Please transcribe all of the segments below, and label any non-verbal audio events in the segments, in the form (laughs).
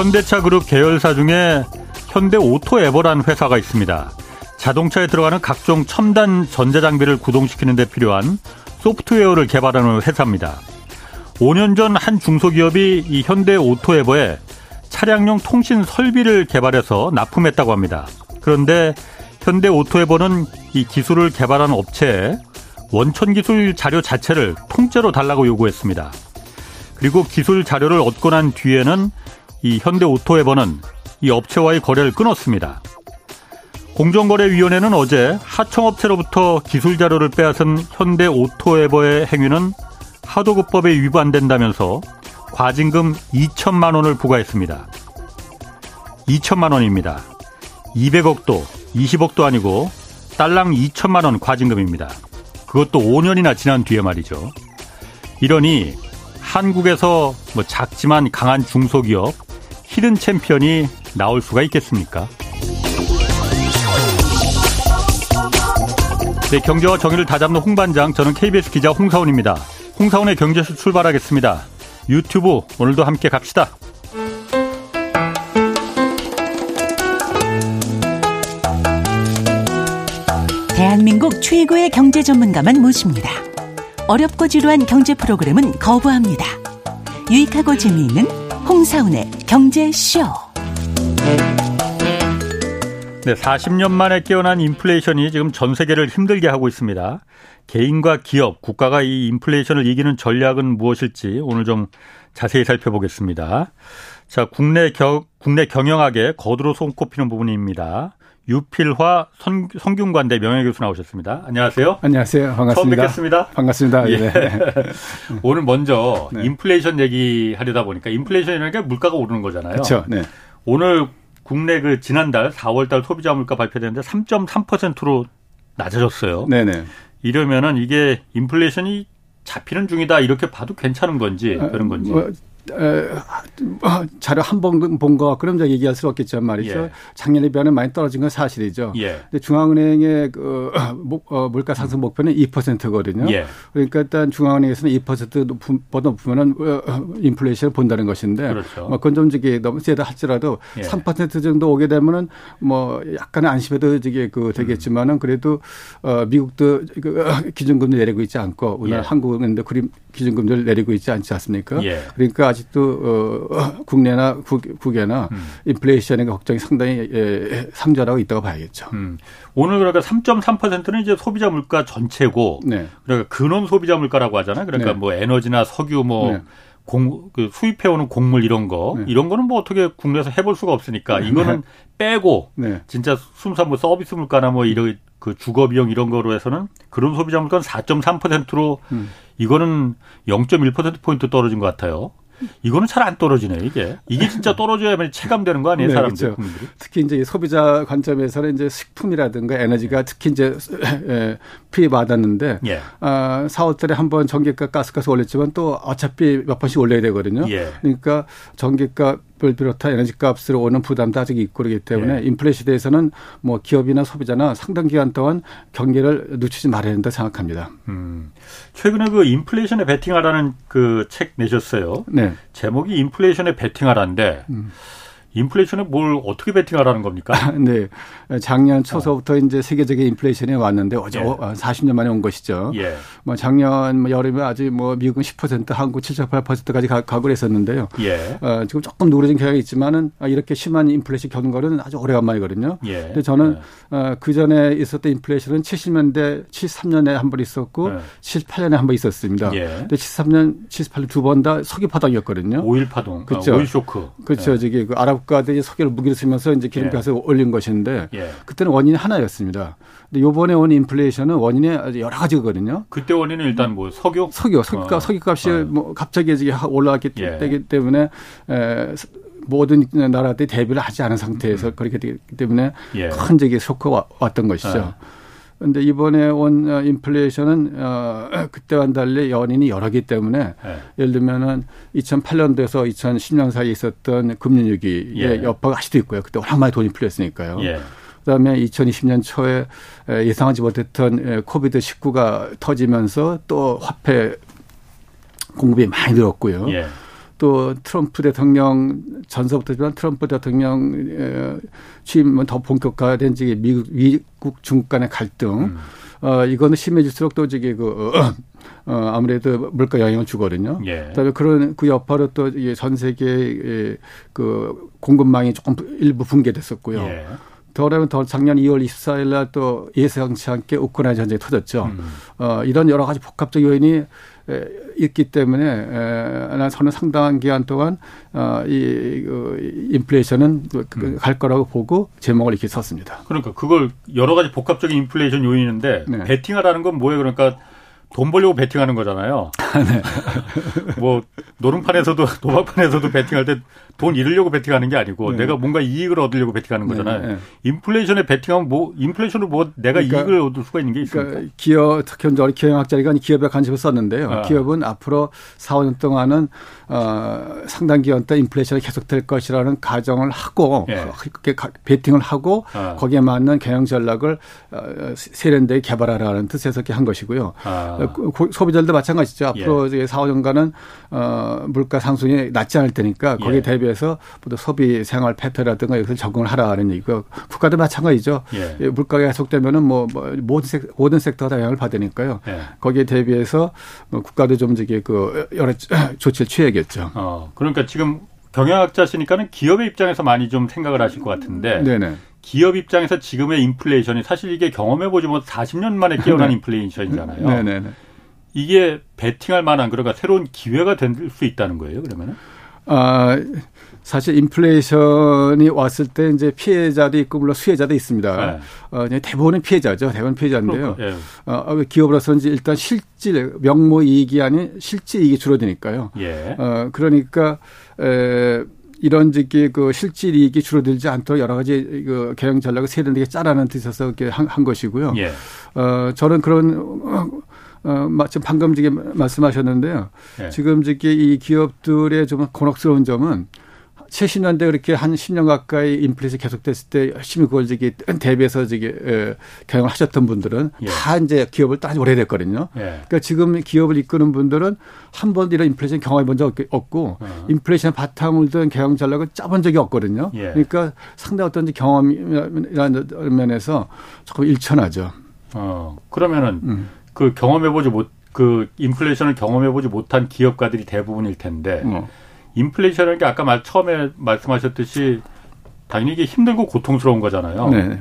현대차 그룹 계열사 중에 현대 오토 에버라는 회사가 있습니다. 자동차에 들어가는 각종 첨단 전자장비를 구동시키는 데 필요한 소프트웨어를 개발하는 회사입니다. 5년 전 한 중소기업이 이 현대 오토 에버에 차량용 통신 설비를 개발해서 납품했다고 합니다. 그런데 현대 오토에버는 이 기술을 개발한 업체에 원천 기술 자료 자체를 통째로 달라고 요구했습니다. 그리고 기술 자료를 얻고 난 뒤에는 이 현대 오토에버는 이 업체와의 거래를 끊었습니다. 공정거래위원회는 어제 하청업체로부터 기술 자료를 빼앗은 현대 오토에버의 행위는 하도급법에 위반된다면서 과징금 2천만 원을 부과했습니다. 2천만 원입니다. 200억도 20억도 아니고 딸랑 2천만 원 과징금입니다. 그것도 5년이나 지난 뒤에 말이죠. 이러니 한국에서 뭐 작지만 강한 중소기업 히든 챔피언이 나올 수가 있겠습니까? 네, 경제와 정의를 다잡는 홍반장, 저는 KBS 기자 홍사원입니다. 홍사원의 경제수 출발하겠습니다. 유튜브 오늘도 함께 갑시다. 대한민국 최고의 경제 전문가만 모십니다. 어렵고 지루한 경제 프로그램은 거부합니다. 유익하고 재미있는 홍사운의 경제쇼. 네, 40년 만에 깨어난 인플레이션이 지금 전 세계를 힘들게 하고 있습니다. 개인과 기업, 국가가 이 인플레이션을 이기는 전략은 무엇일지 오늘 좀 자세히 살펴보겠습니다. 자, 국내 겨, 국내 경영학에 거두로 손꼽히는 부분입니다. 유필화 선, 성균관대 명예교수 나오셨습니다. 안녕하세요. 안녕하세요. 반갑습니다. 처음 뵙겠습니다. 반갑습니다. 예. 네. (laughs) 오늘 먼저 네. 인플레이션 얘기하려다 보니까 인플레이션이라는 게 물가가 오르는 거잖아요. 그렇죠. 네. 오늘 국내 그 지난달 4월달 소비자 물가 발표됐는데 3.3%로 낮아졌어요. 네네. 이러면은 이게 인플레이션이 잡히는 중이다 이렇게 봐도 괜찮은 건지 그런 건지. 뭐, 어, 자료 한 번 본 거 그럼 저 얘기할 수 없겠지만 말이죠. 예. 작년에 비하면 많이 떨어진 건 사실이죠. 예. 근데 중앙은행의 그 (clears throat) 어, 물가 상승 목표는 2%거든요. 예. 그러니까 일단 중앙은행에서는 2%보다 높으면은 어, 인플레이션을 본다는 것인데 그렇죠. 뭐 저기 너무 세다 할지라도 예. 3% 정도 오게 되면은 뭐 약간의 안심해도 저게 그 되겠지만은 그래도 어 미국도 그 기준금리 내리고 있지 않고 오늘 예. 한국은도 그림 기준금리를 내리고 있지 않지 않습니까? 예. 그러니까 아직도 어, (laughs) 국내나 국, 국외나 음. 인플레이션의 걱정이 상당히 예, 상존하고 있다고 봐야겠죠. 음. 오늘 그러니까 3.3%는 이제 소비자 물가 전체고 네. 그러니까 근원 소비자 물가라고 하잖아요. 그러니까 네. 뭐 에너지나 석유 뭐 네. 공, 그 수입해오는 곡물 이런 거, 네. 이런 거는 뭐 어떻게 국내에서 해볼 수가 없으니까 네. 이거는 빼고 네. 진짜 순수한 뭐 서비스 물가나 뭐 이런 그 주거 비용 이런 거로 해서는 그런 소비자 물가는 4.3%로 음. 이거는 0.1%포인트 떨어진 것 같아요. 이거는 잘 안 떨어지네요, 이게. 이게 진짜 떨어져야만 체감되는 거 아니에요, 네, 사람들. 그렇죠. 특히 이제 소비자 관점에서는 이제 식품이라든가 에너지가 특히 이제 피해 받았는데 예. 아, 4월 달에 한번 전기가 가스가스 올렸지만 또 어차피 몇 번씩 올려야 되거든요. 예. 그러니까 전기 값을 비롯한 에너지 값으로 오는 부담도 아직 있고 그러기 때문에 예. 인플레이션에 대해서는 뭐 기업이나 소비자나 상당 기간 동안 경계를 늦추지 말아야 된다 생각합니다. 음. 최근에 그 인플레이션에 베팅하라는 그 책 내셨어요. 네. 제목이 인플레이션에 베팅하라는데 음. 인플레이션에 뭘 어떻게 베팅하라는 겁니까? (laughs) 네. 작년 초서부터 어. 이제 세계적인 인플레이션이 왔는데 어제 예. 40년 어, 만에 온 것이죠. 예. 뭐 작년 뭐 여름에 아직 뭐 미국은 10% 한국 7.8%까지 가고 그랬었는데요. 예. 어, 지금 조금 누그러진 경향이 있지만은 이렇게 심한 인플레이션 겪는 거는 아주 오래간만이거든요. 예. 근데 저는 예. 어, 그 전에 있었던 인플레이션은 70년대 73년에 한 번 있었고 예. 78년에 한 번 있었습니다. 예. 근데 73년, 78년 두 번 다 석유 파동이었거든요. 오일 파동. 그렇죠. 아, 오일 쇼크. 그렇죠. 예. 저기 그 아랍 국가들이 석유를 무기로 쓰면서 이제 기름값을 예. 올린 것인데 예. 그때는 원인이 하나였습니다. 근데 요번에 온 인플레이션은 원인이 여러 가지거든요. 그때 원인은 일단 뭐 석유? 석유, 석유값, 어. 석유값이 어. 뭐 갑자기 올라왔기 예. 때문에 에, 모든 나라들이 대비를 하지 않은 상태에서 음. 그렇게 되기 때문에 예. 큰 적이 쇼크가 왔던 것이죠. 어. 근데 이번에 온 어, 인플레이션은 어 (clears throat) 그때와는 달리 연인이 여러 기 때문에 네. 예를 들면은 2008년도에서 2010년 사이에 있었던 금융 위기의 예. 여파가 아직도 있고요. 그때 워낙 많이 돈이 풀렸으니까요. 예. 그다음에 2020년 초에 예상하지 못했던 코비드 19가 터지면서 또 화폐 공급이 많이 늘었고요. 예. 또 트럼프 대통령 전서부터지만 트럼프 대통령 취임은 더 본격화된 지금 미국, 미국 중국 간의 갈등. 음. 어, 이거는 심해질수록 또 저기 그, 어, 어, 아무래도 물가 영향을 주거든요. 예. 그 다음에 그런 그 여파로 또 전 세계 그 공급망이 조금 일부 붕괴됐었고요. 예. 더라면 더 작년 2월 24일 날 또 예상치 않게 우크라이나 전쟁이 터졌죠. 음. 어, 이런 여러 가지 복합적 요인이 있기 때문에 에, 저는 상당한 기간 동안 어, 이 그, 인플레이션은 그, 그 음. 갈 거라고 보고 제목을 이렇게 썼습니다. 그러니까 그걸 여러 가지 복합적인 인플레이션 요인인데 네. 베팅하라는 건 뭐예요? 그러니까 돈 벌려고 베팅하는 거잖아요. (laughs) 네. 뭐 노름판에서도 도박판에서도 베팅할 때 돈 잃으려고 베팅하는 게 아니고 네. 내가 뭔가 이익을 얻으려고 베팅하는 네, 거잖아요. 네. 인플레이션에 베팅하면 뭐 인플레이션으로 뭐 내가 그러니까, 이익을 얻을 수가 있는 게 있습니까? 그러니까 기업 특히 저희 경영학자리가 기업에 관심을 썼는데요. 아. 기업은 앞으로 4, 5년 동안은 어, 상당 기간 동안 인플레이션이 계속될 것이라는 가정을 하고 예. 그렇게 베팅을 하고 아. 거기에 맞는 경영 전략을 어, 세련되게 개발하라는 뜻에서 이렇게 한 것이고요. 아. 소비자들도 마찬가지죠. 앞으로 예. 4, 5년간은 어, 물가 상승이 낮지 않을 테니까 거기에 예. 대비 해서 모두 소비 생활 패턴이라든가 여기서 적응을 하라는 얘기고 국가도 마찬가지죠. 예. 예. 물가가 계속되면은 뭐, 뭐 모든 섹 모든 섹터가 다 영향을 받으니까요. 예. 거기에 대비해서 뭐 국가도 좀 저기 그 여러 (clears throat) 조치를 취해야겠죠. 어, 그러니까 지금 경영학자시니까는 기업의 입장에서 많이 좀 생각을 하실 것 같은데. 네네. 기업 입장에서 지금의 인플레이션이 사실 이게 경험해보지 못 40년 만에 깨어난 네. 인플레이션이잖아요. 네네네. 이게 베팅할 만한 그러니까 새로운 기회가 될 수 있다는 거예요. 그러면은? 아 사실 인플레이션이 왔을 때 이제 피해자도 있고 물론 수혜자도 있습니다. 네. 어, 대부분은 피해자죠. 대부분 피해자인데요. 네. 어, 기업으로서는 일단 실질 명목 이익이 아닌 실질 이익이 줄어드니까요. 예. 어, 그러니까 에, 이런 저기 그 실질 이익이 줄어들지 않도록 여러 가지 그 경영 전략을 세련되게 짜라는 뜻에서 이렇게 한, 한 것이고요. 예. 어, 저는 그런 어, 어, 마침 방금 저기 말씀하셨는데요. 예. 지금 저기 이 기업들의 좀 곤혹스러운 점은 70년대 그렇게 한 10년 가까이 인플레이션 계속됐을 때 열심히 그걸 저기 대비해서 저기 에, 경영을 하셨던 분들은 예. 다 이제 기업을 따지 오래됐거든요. 예. 그러니까 지금 기업을 이끄는 분들은 한 번 이런 인플레이션 경험해 본 적 없고 어. 인플레이션 바탕을 둔 경영 전략을 짜본 적이 없거든요. 예. 그러니까 상당히 어떤 경험이라는 면에서 조금 일천하죠. 어, 그러면은 음. 그 경험해 보지 못, 그 인플레이션을 경험해 보지 못한 기업가들이 대부분일 텐데, 어. 인플레이션이라는 게 아까 말, 처음에 말씀하셨듯이 당연히 이게 힘들고 고통스러운 거잖아요. 네.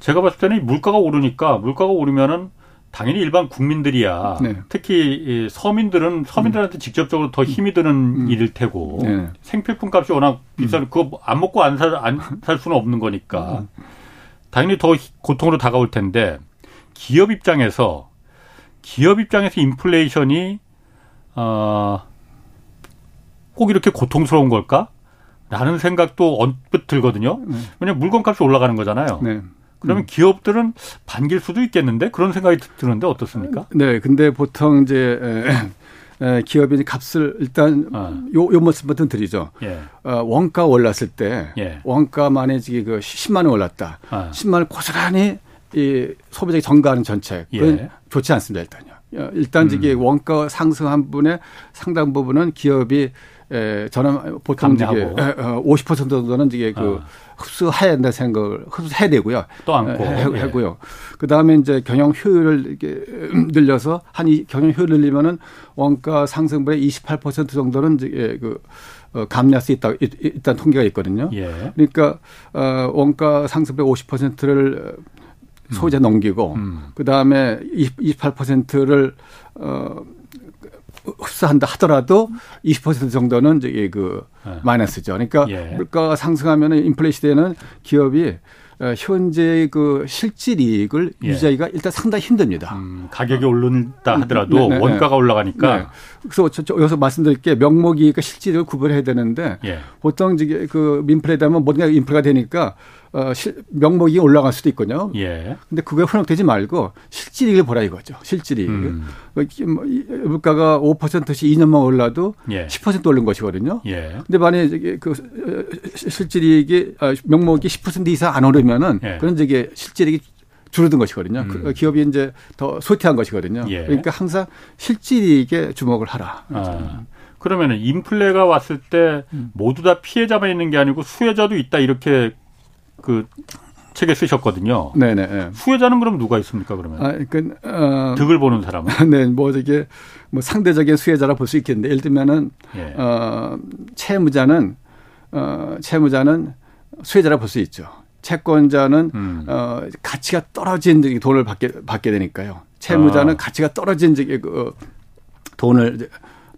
제가 봤을 때는 물가가 오르니까 물가가 오르면은 당연히 일반 국민들이야. 네. 특히 서민들은 서민들한테 음. 직접적으로 더 힘이 드는 음. 일일 테고 네. 생필품 값이 워낙 비싼 음. 그거 안 먹고 안 살 안 살 수는 없는 거니까 음. 당연히 더 고통으로 다가올 텐데 기업 입장에서 기업 입장에서 인플레이션이 어 꼭 이렇게 고통스러운 걸까? 라는 생각도 언뜻 들거든요. 네. 왜냐하면 물건값이 올라가는 거잖아요. 네. 그러면 음. 기업들은 반길 수도 있겠는데 그런 생각이 드는데 어떻습니까? 네, 근데 보통 이제 에, 기업이 값을 일단 어. 요, 요 말씀부터 드리죠. 예. 어, 원가 올랐을 때 예. 원가 만약에 그 10만 원 올랐다. 어. 10만 원 고스란히 이 소비자가 전가하는 전책은 예. 좋지 않습니다 일단요. 어, 일단 이게 음. 원가 상승한 분의 상당 부분은 기업이 에, 저는 보통 이게 50% 정도는 이게 그 어. 흡수해야 된다 생각을 흡수해야 되고요. 또 안고 해, 하고요. 예. 그 다음에 이제 경영 효율을 이렇게 (clears throat) 늘려서 한 이 경영 효율을 늘리면은 원가 상승분의 28% 정도는 이제 그 어, 감내할 수 있다 일단 통계가 있거든요. 예. 그러니까 어, 원가 상승분의 50%를 소비자 음. 넘기고 음. 그 다음에 28%를 어 흡수한다 하더라도 20% 정도는 이제 그 네. 마이너스죠. 그러니까 예. 물가가 상승하면은 인플레 시대는 기업이 어, 현재 그 실질 이익을 예. 유지하기가 일단 상당히 힘듭니다. 음, 가격이 오른다 하더라도 네, 네, 네. 원가가 올라가니까. 네. 그래서 저, 저 여기서 말씀드릴 게 명목 이익과 실질을 구분해야 되는데 예. 보통 이제 그 민플레 되면 게 인플레가 되니까 어, 실, 명목이 올라갈 수도 있거든요. 예. 근데 그거에 훈역되지 말고 실질이익을 보라 이거죠. 실질이익. 음. 뭐 물가가 5%씩 2년만 올라도 예. 10% 오른 것이거든요. 예. 근데 만약에 그 어, 실질이익이 아, 명목이 10% 이상 안 오르면은 예. 그런 저게 실질이익이 줄어든 것이거든요. 음. 그 기업이 이제 더 소태한 것이거든요. 예. 그러니까 항상 실질이익에 주목을 하라. 아. 그러면은 인플레가 왔을 때 음. 모두 다 피해자만 있는 게 아니고 수혜자도 있다 이렇게 그 책에 쓰셨거든요. 네네. 네. 수혜자는 그럼 누가 있습니까 그러면? 아, 그, 어, 득을 보는 사람은? (laughs) 네, 뭐 저게 뭐 상대적인 수혜자라 볼 수 있겠는데 예를 들면은 예. 어, 채무자는 어, 채무자는 수혜자라 볼 수 있죠. 채권자는 음. 어, 가치가 떨어진 돈을 받게 받게 되니까요. 채무자는 아. 가치가 떨어진 그 돈을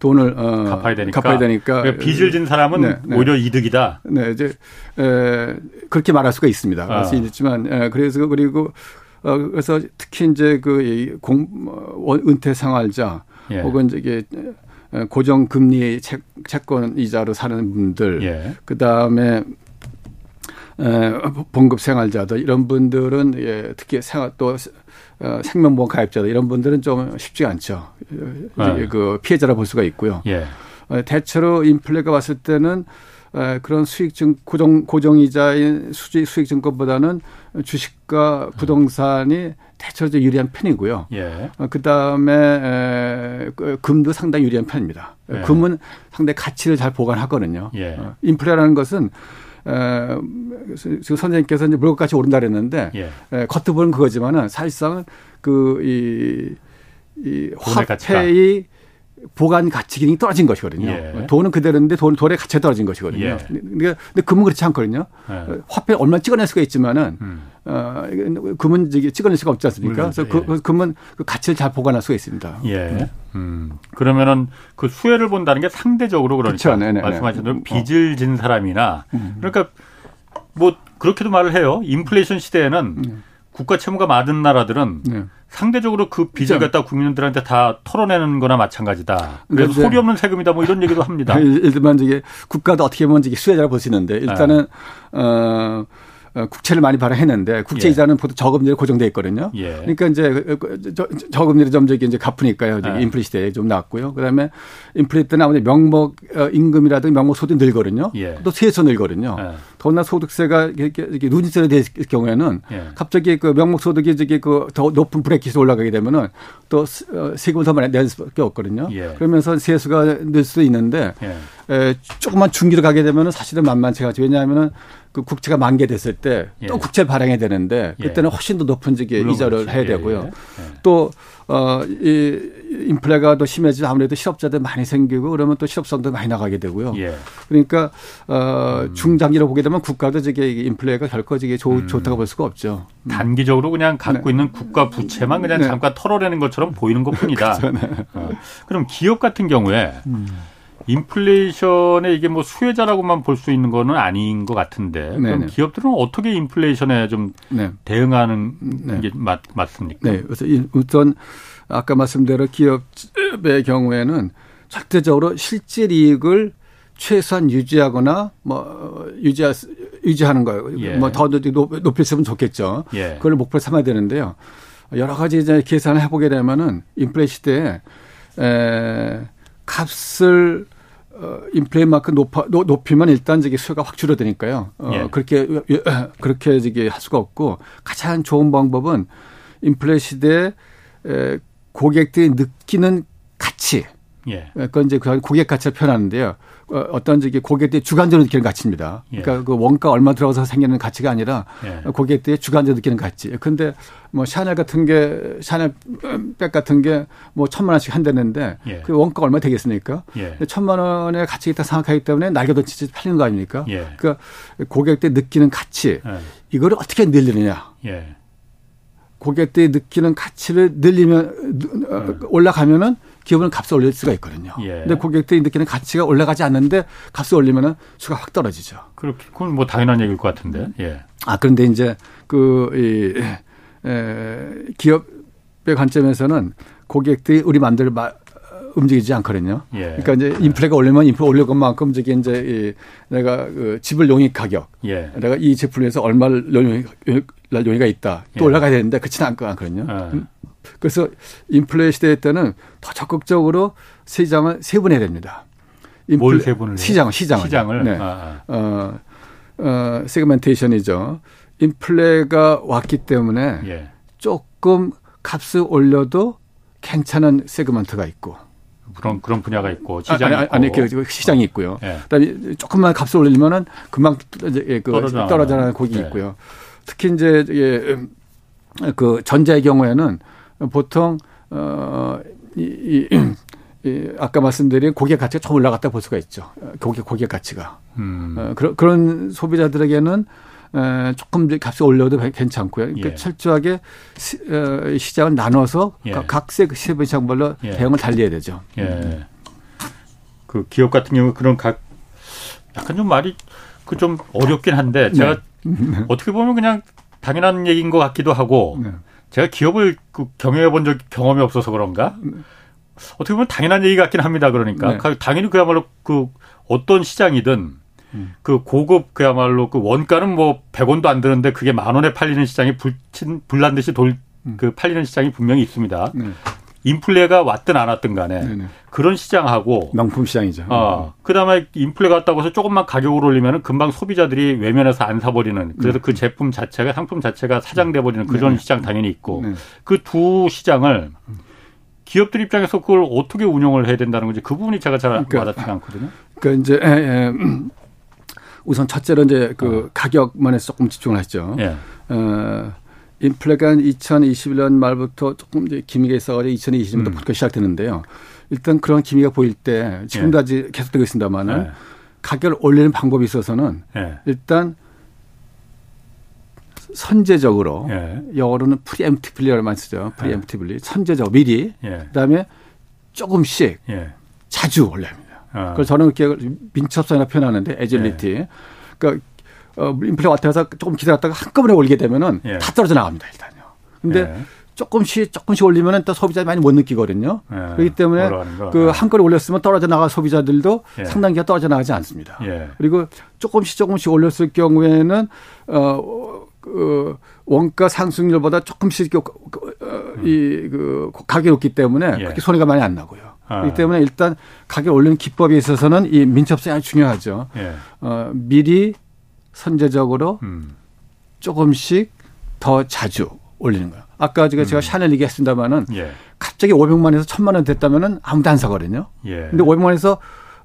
돈을 어, 갚아야 되니까. 갚아야 되니까. 그러니까 빚을 진 사람은 네, 네. 오히려 이득이다. 네, 이제 에, 그렇게 말할 수가 있습니다. 아. 할수 있지만 에, 그래서 그리고 어, 그래서 특히 이제 그 공, 어, 은퇴 생활자 예. 혹은 이게 고정 금리 채, 채권 이자로 사는 분들, 예. 그 다음에 봉급 생활자들 이런 분들은 예, 특히 생활 또 어, 생명보험 가입자들 이런 분들은 좀 쉽지가 않죠. 네. 그 피해자라 볼 수가 있고요. 예. 어, 대체로 인플레가 왔을 때는 어, 그런 수익증 고정 고정이자인 수지 수익증권보다는 주식과 부동산이 대체로 유리한 편이고요. 예. 어, 그 다음에 그 금도 상당히 유리한 편입니다. 예. 금은 상당히 가치를 잘 보관하거든요. 예. 인플레라는 것은 에, 지금 선생님께서 이제 물건같이 오른다 그랬는데 예. 에, 겉으로 보는 그거지만은 사실상은 그이 이 화폐의 보관 가치 기능이 떨어진 것이거든요. 예. 돈은 그대로인데 돈, 돈의 가치가 떨어진 것이거든요. 예. 근데, 근데 금은 그렇지 않거든요. 예. 화폐 얼마 찍어낼 수가 있지만은 음. 어, 금은 찍어낼 수가 없지 않습니까? 그래서 그, 그, 금은 그 가치를 잘 보관할 수가 있습니다. 예. 네. 음. 그러면은 그 수혜를 본다는 게 상대적으로 그러니까 그렇죠. 말씀하신 대로 어. 빚을 진 사람이나 음. 그러니까 뭐 그렇게도 말을 해요. 인플레이션 시대에는 음. 국가 채무가 많은 나라들은 네. 상대적으로 그 빚을 그렇죠. 갖다 국민들한테 다 털어내는 거나 마찬가지다. 그래서 소리 없는 세금이다 뭐 이런 얘기도 합니다. 예를 들면 이게 국가도 어떻게 보면 이게 수혜자를 볼 수 있는데 일단은 네. 어 어, 국채를 많이 발행했는데 국채 예. 이자는 보통 저금리로 고정돼 있거든요. 예. 그러니까 이제 그, 그, 저, 저금리를 좀 저기 이제 갚으니까요. 예. 인플레 시대에 좀 나왔고요. 그다음에 인플레 때는 아무래도 명목 어, 임금이라든지 명목 소득 늘거든요. 예. 또 세수 늘거든요. 예. 더구나 소득세가 이렇게, 이렇게 누진세로 될 경우에는 예. 갑자기 그 명목 소득이 저기 그 더 높은 브레이크에 올라가게 되면은 또 어, 세금을 더 많이 낼 수밖에 없거든요. 그러면서 세수가 늘 수도 있는데 에, 조금만 중기로 가게 되면은 사실은 만만치 않죠. 왜냐하면은 그 국채가 만개됐을 때또 예. 국채 발행해야 되는데 예. 그때는 훨씬 더 높은 저기 이자를. 해야 되고요. 예. 예. 또 어, 이 인플레가 더 심해지면 아무래도 실업자들 많이 생기고 그러면 또 실업성도 많이 나가게 되고요. 예. 그러니까 어, 음. 중장기로 보게 되면 국가도 저게 인플레가 결코 좋, 음. 좋다고 볼 수가 없죠. 음. 단기적으로 그냥 갖고 네. 있는 국가 부채만 그냥 네. 잠깐 털어내는 것처럼 보이는 것뿐이다. (laughs) 그렇죠. 네. 어. 그럼 기업 같은 경우에 음. 인플레이션에 이게 뭐 수혜자라고만 볼 수 있는 거는 아닌 것 같은데 그럼 네네. 기업들은 어떻게 인플레이션에 좀 네. 대응하는 네. 게 맞, 맞습니까? 네, 그래서 우선 아까 말씀대로 기업의 경우에는 절대적으로 실질 이익을 최소한 유지하거나 뭐 유지 유지하는 거예요. 예. 뭐더 높였으면 좋겠죠. 예. 그걸 목표 삼아야 되는데요. 여러 가지 이제 계산을 해보게 되면은 인플레 시대에 에, 값을 어, 인플레만큼 높아, 높이면 일단 저기 수요가 확 줄어드니까요. 어, 예. 그렇게, 그렇게 저기 할 수가 없고 가장 좋은 방법은 인플레 시대에 에, 고객들이 느끼는 가치. 예. 그건 이제 그 고객 가치를 표현하는데요. 어, 어떤 저기 고객들이 주관적으로 느끼는 가치입니다. 예. 그러니까 그 원가 얼마 들어가서 생기는 가치가 아니라 예. 고객들이 주관적으로 느끼는 가치. 근데 뭐 샤넬 같은 게 샤넬 백 같은 게 뭐 천만 원씩 한다는데 예. 그 원가 얼마 되겠습니까? 예. 천만 원의 가치가 있다 생각하기 때문에 날개도치 팔리는 거 아닙니까? 예. 그러니까 고객들이 느끼는 가치 예. 이거를 어떻게 늘리느냐. 고객들이 느끼는 가치를 늘리면 어, 올라가면은 기업은 값을 올릴 수가 있거든요. 예. 근데 고객들이 느끼는 가치가 올라가지 않는데 값을 올리면은 수가 확 떨어지죠. 그렇게 그건 뭐 당연한 얘기일 것 같은데. 예. 아 그런데 이제 그이 에, 기업의 관점에서는 고객들이 우리 마음대로 마, 움직이지 않거든요. 예. 그러니까 이제 인플레가 올리면 인플레 올릴 것만큼 저기 이제 이 내가 그 집을 용익 가격, 예. 내가 이 제품을 해서 얼마를 용익, 용익가 있다. 또 예. 올라가야 되는데 그렇지는 않거든요. 음. 그래서 인플레 시대 때는 더 적극적으로 시장을 세분해야 됩니다. 뭘 세분을 시장을 시장을 시장을 네. 아, 아. 어, 어, 세그멘테이션이죠. 인플레가 왔기 때문에 예. 조금 값을 올려도 괜찮은 세그먼트가 있고 그런 그런 분야가 있고 시장이 아니, 아니, 아니 그 시장이 있고요. 네. 그다음에 조금만 값을 올리면은 금방 그 떨어져 떨어져나는 곡이 네. 있고요. 특히 이제 예, 그 전자의 경우에는 보통 어 이 이, (clears throat) 이, 아까 말씀드린 고객 가치가 좀 올라갔다 볼 수가 있죠. 고객 고객 가치가 음. 어, 그런 그런 소비자들에게는 에, 조금 값이 올려도 괜찮고요. 그러니까 예. 철저하게 시, 어, 시장을 나눠서 예. 각 세부 시장별로 예. 대응을 달리해야 되죠. 예. 그 기업 같은 경우 그런 각 약간 좀 말이 그 좀 어렵긴 한데 제가 네. (laughs) 어떻게 보면 그냥 당연한 얘기인 것 같기도 하고 네. 제가 기업을 그 경영해 본 적 경험이 없어서 그런가? 네. 어떻게 보면 당연한 얘기 같긴 합니다. 그러니까 네. 당연히 그야말로 그 어떤 시장이든 음. 그 고급 그야말로 그 원가는 뭐 100원도 안 드는데 그게 만 원에 팔리는 시장이 불친 불난 듯이 돌그 음. 팔리는 시장이 분명히 있습니다. 네. 인플레가 왔든 안 왔든 간에 네네. 그런 시장하고 명품 시장이죠. 어, 그다음에 인플레가 왔다고 해서 조금만 가격을 올리면은 금방 소비자들이 외면해서 안 사버리는 그래서 네. 그 제품 자체가 상품 자체가 사장돼 버리는 그런 시장 당연히 있고 네. 그두 시장을 기업들 입장에서 그걸 어떻게 운영을 해야 된다는 건지 그 부분이 제가 잘 그러니까, 와닿지 않거든요. 그러니까 이제 에, 에, 우선 첫째로 이제 그 어. 가격만에 조금 집중을 하죠. 예. 어, 인플레가 2021년 말부터 조금 이제 기미가 있어가지고 2020년부터 음. 본격 시작되는데요. 일단 그런 기미가 보일 때 지금도 예. 계속되고 있습니다만은 예. 가격을 올리는 방법이 있어서는 예. 일단 선제적으로 예. 영어로는 preemptively라고만 쓰죠. preemptively 예. 선제적 미리 예. 그다음에 조금씩 자주 올립니다. 어. 그래서 저는 그렇게 민첩성이라 표현하는데 agility. 그러니까 어, 인플레 왔다 해서 조금 기다렸다가 한꺼번에 올리게 되면은 예. 다 떨어져 나갑니다, 일단요. 근데 예. 조금씩 조금씩 올리면은 또 소비자 많이 못 느끼거든요. 예. 그렇기 때문에 그 예. 한꺼번에 올렸으면 떨어져 나갈 소비자들도 예. 상당 기가 떨어져 나가지 않습니다. 예. 그리고 조금씩 조금씩 올렸을 경우에는 어, 그 원가 상승률보다 조금씩 그, 그, 어, 이그 가격이 높기 때문에 그렇게 손해가 많이 안 나고요. 아. 그렇기 때문에 일단 가격 올리는 기법에 있어서는 이 민첩성이 아주 중요하죠. 어, 미리 선제적으로 음. 조금씩 더 자주 올리는 거예요. 아까 제가, 음. 제가 샤넬 얘기했습니다마는 예. 갑자기 500만에서 1000만 원 됐다면은 아무도 안 사거든요. 예. 근데 500만에서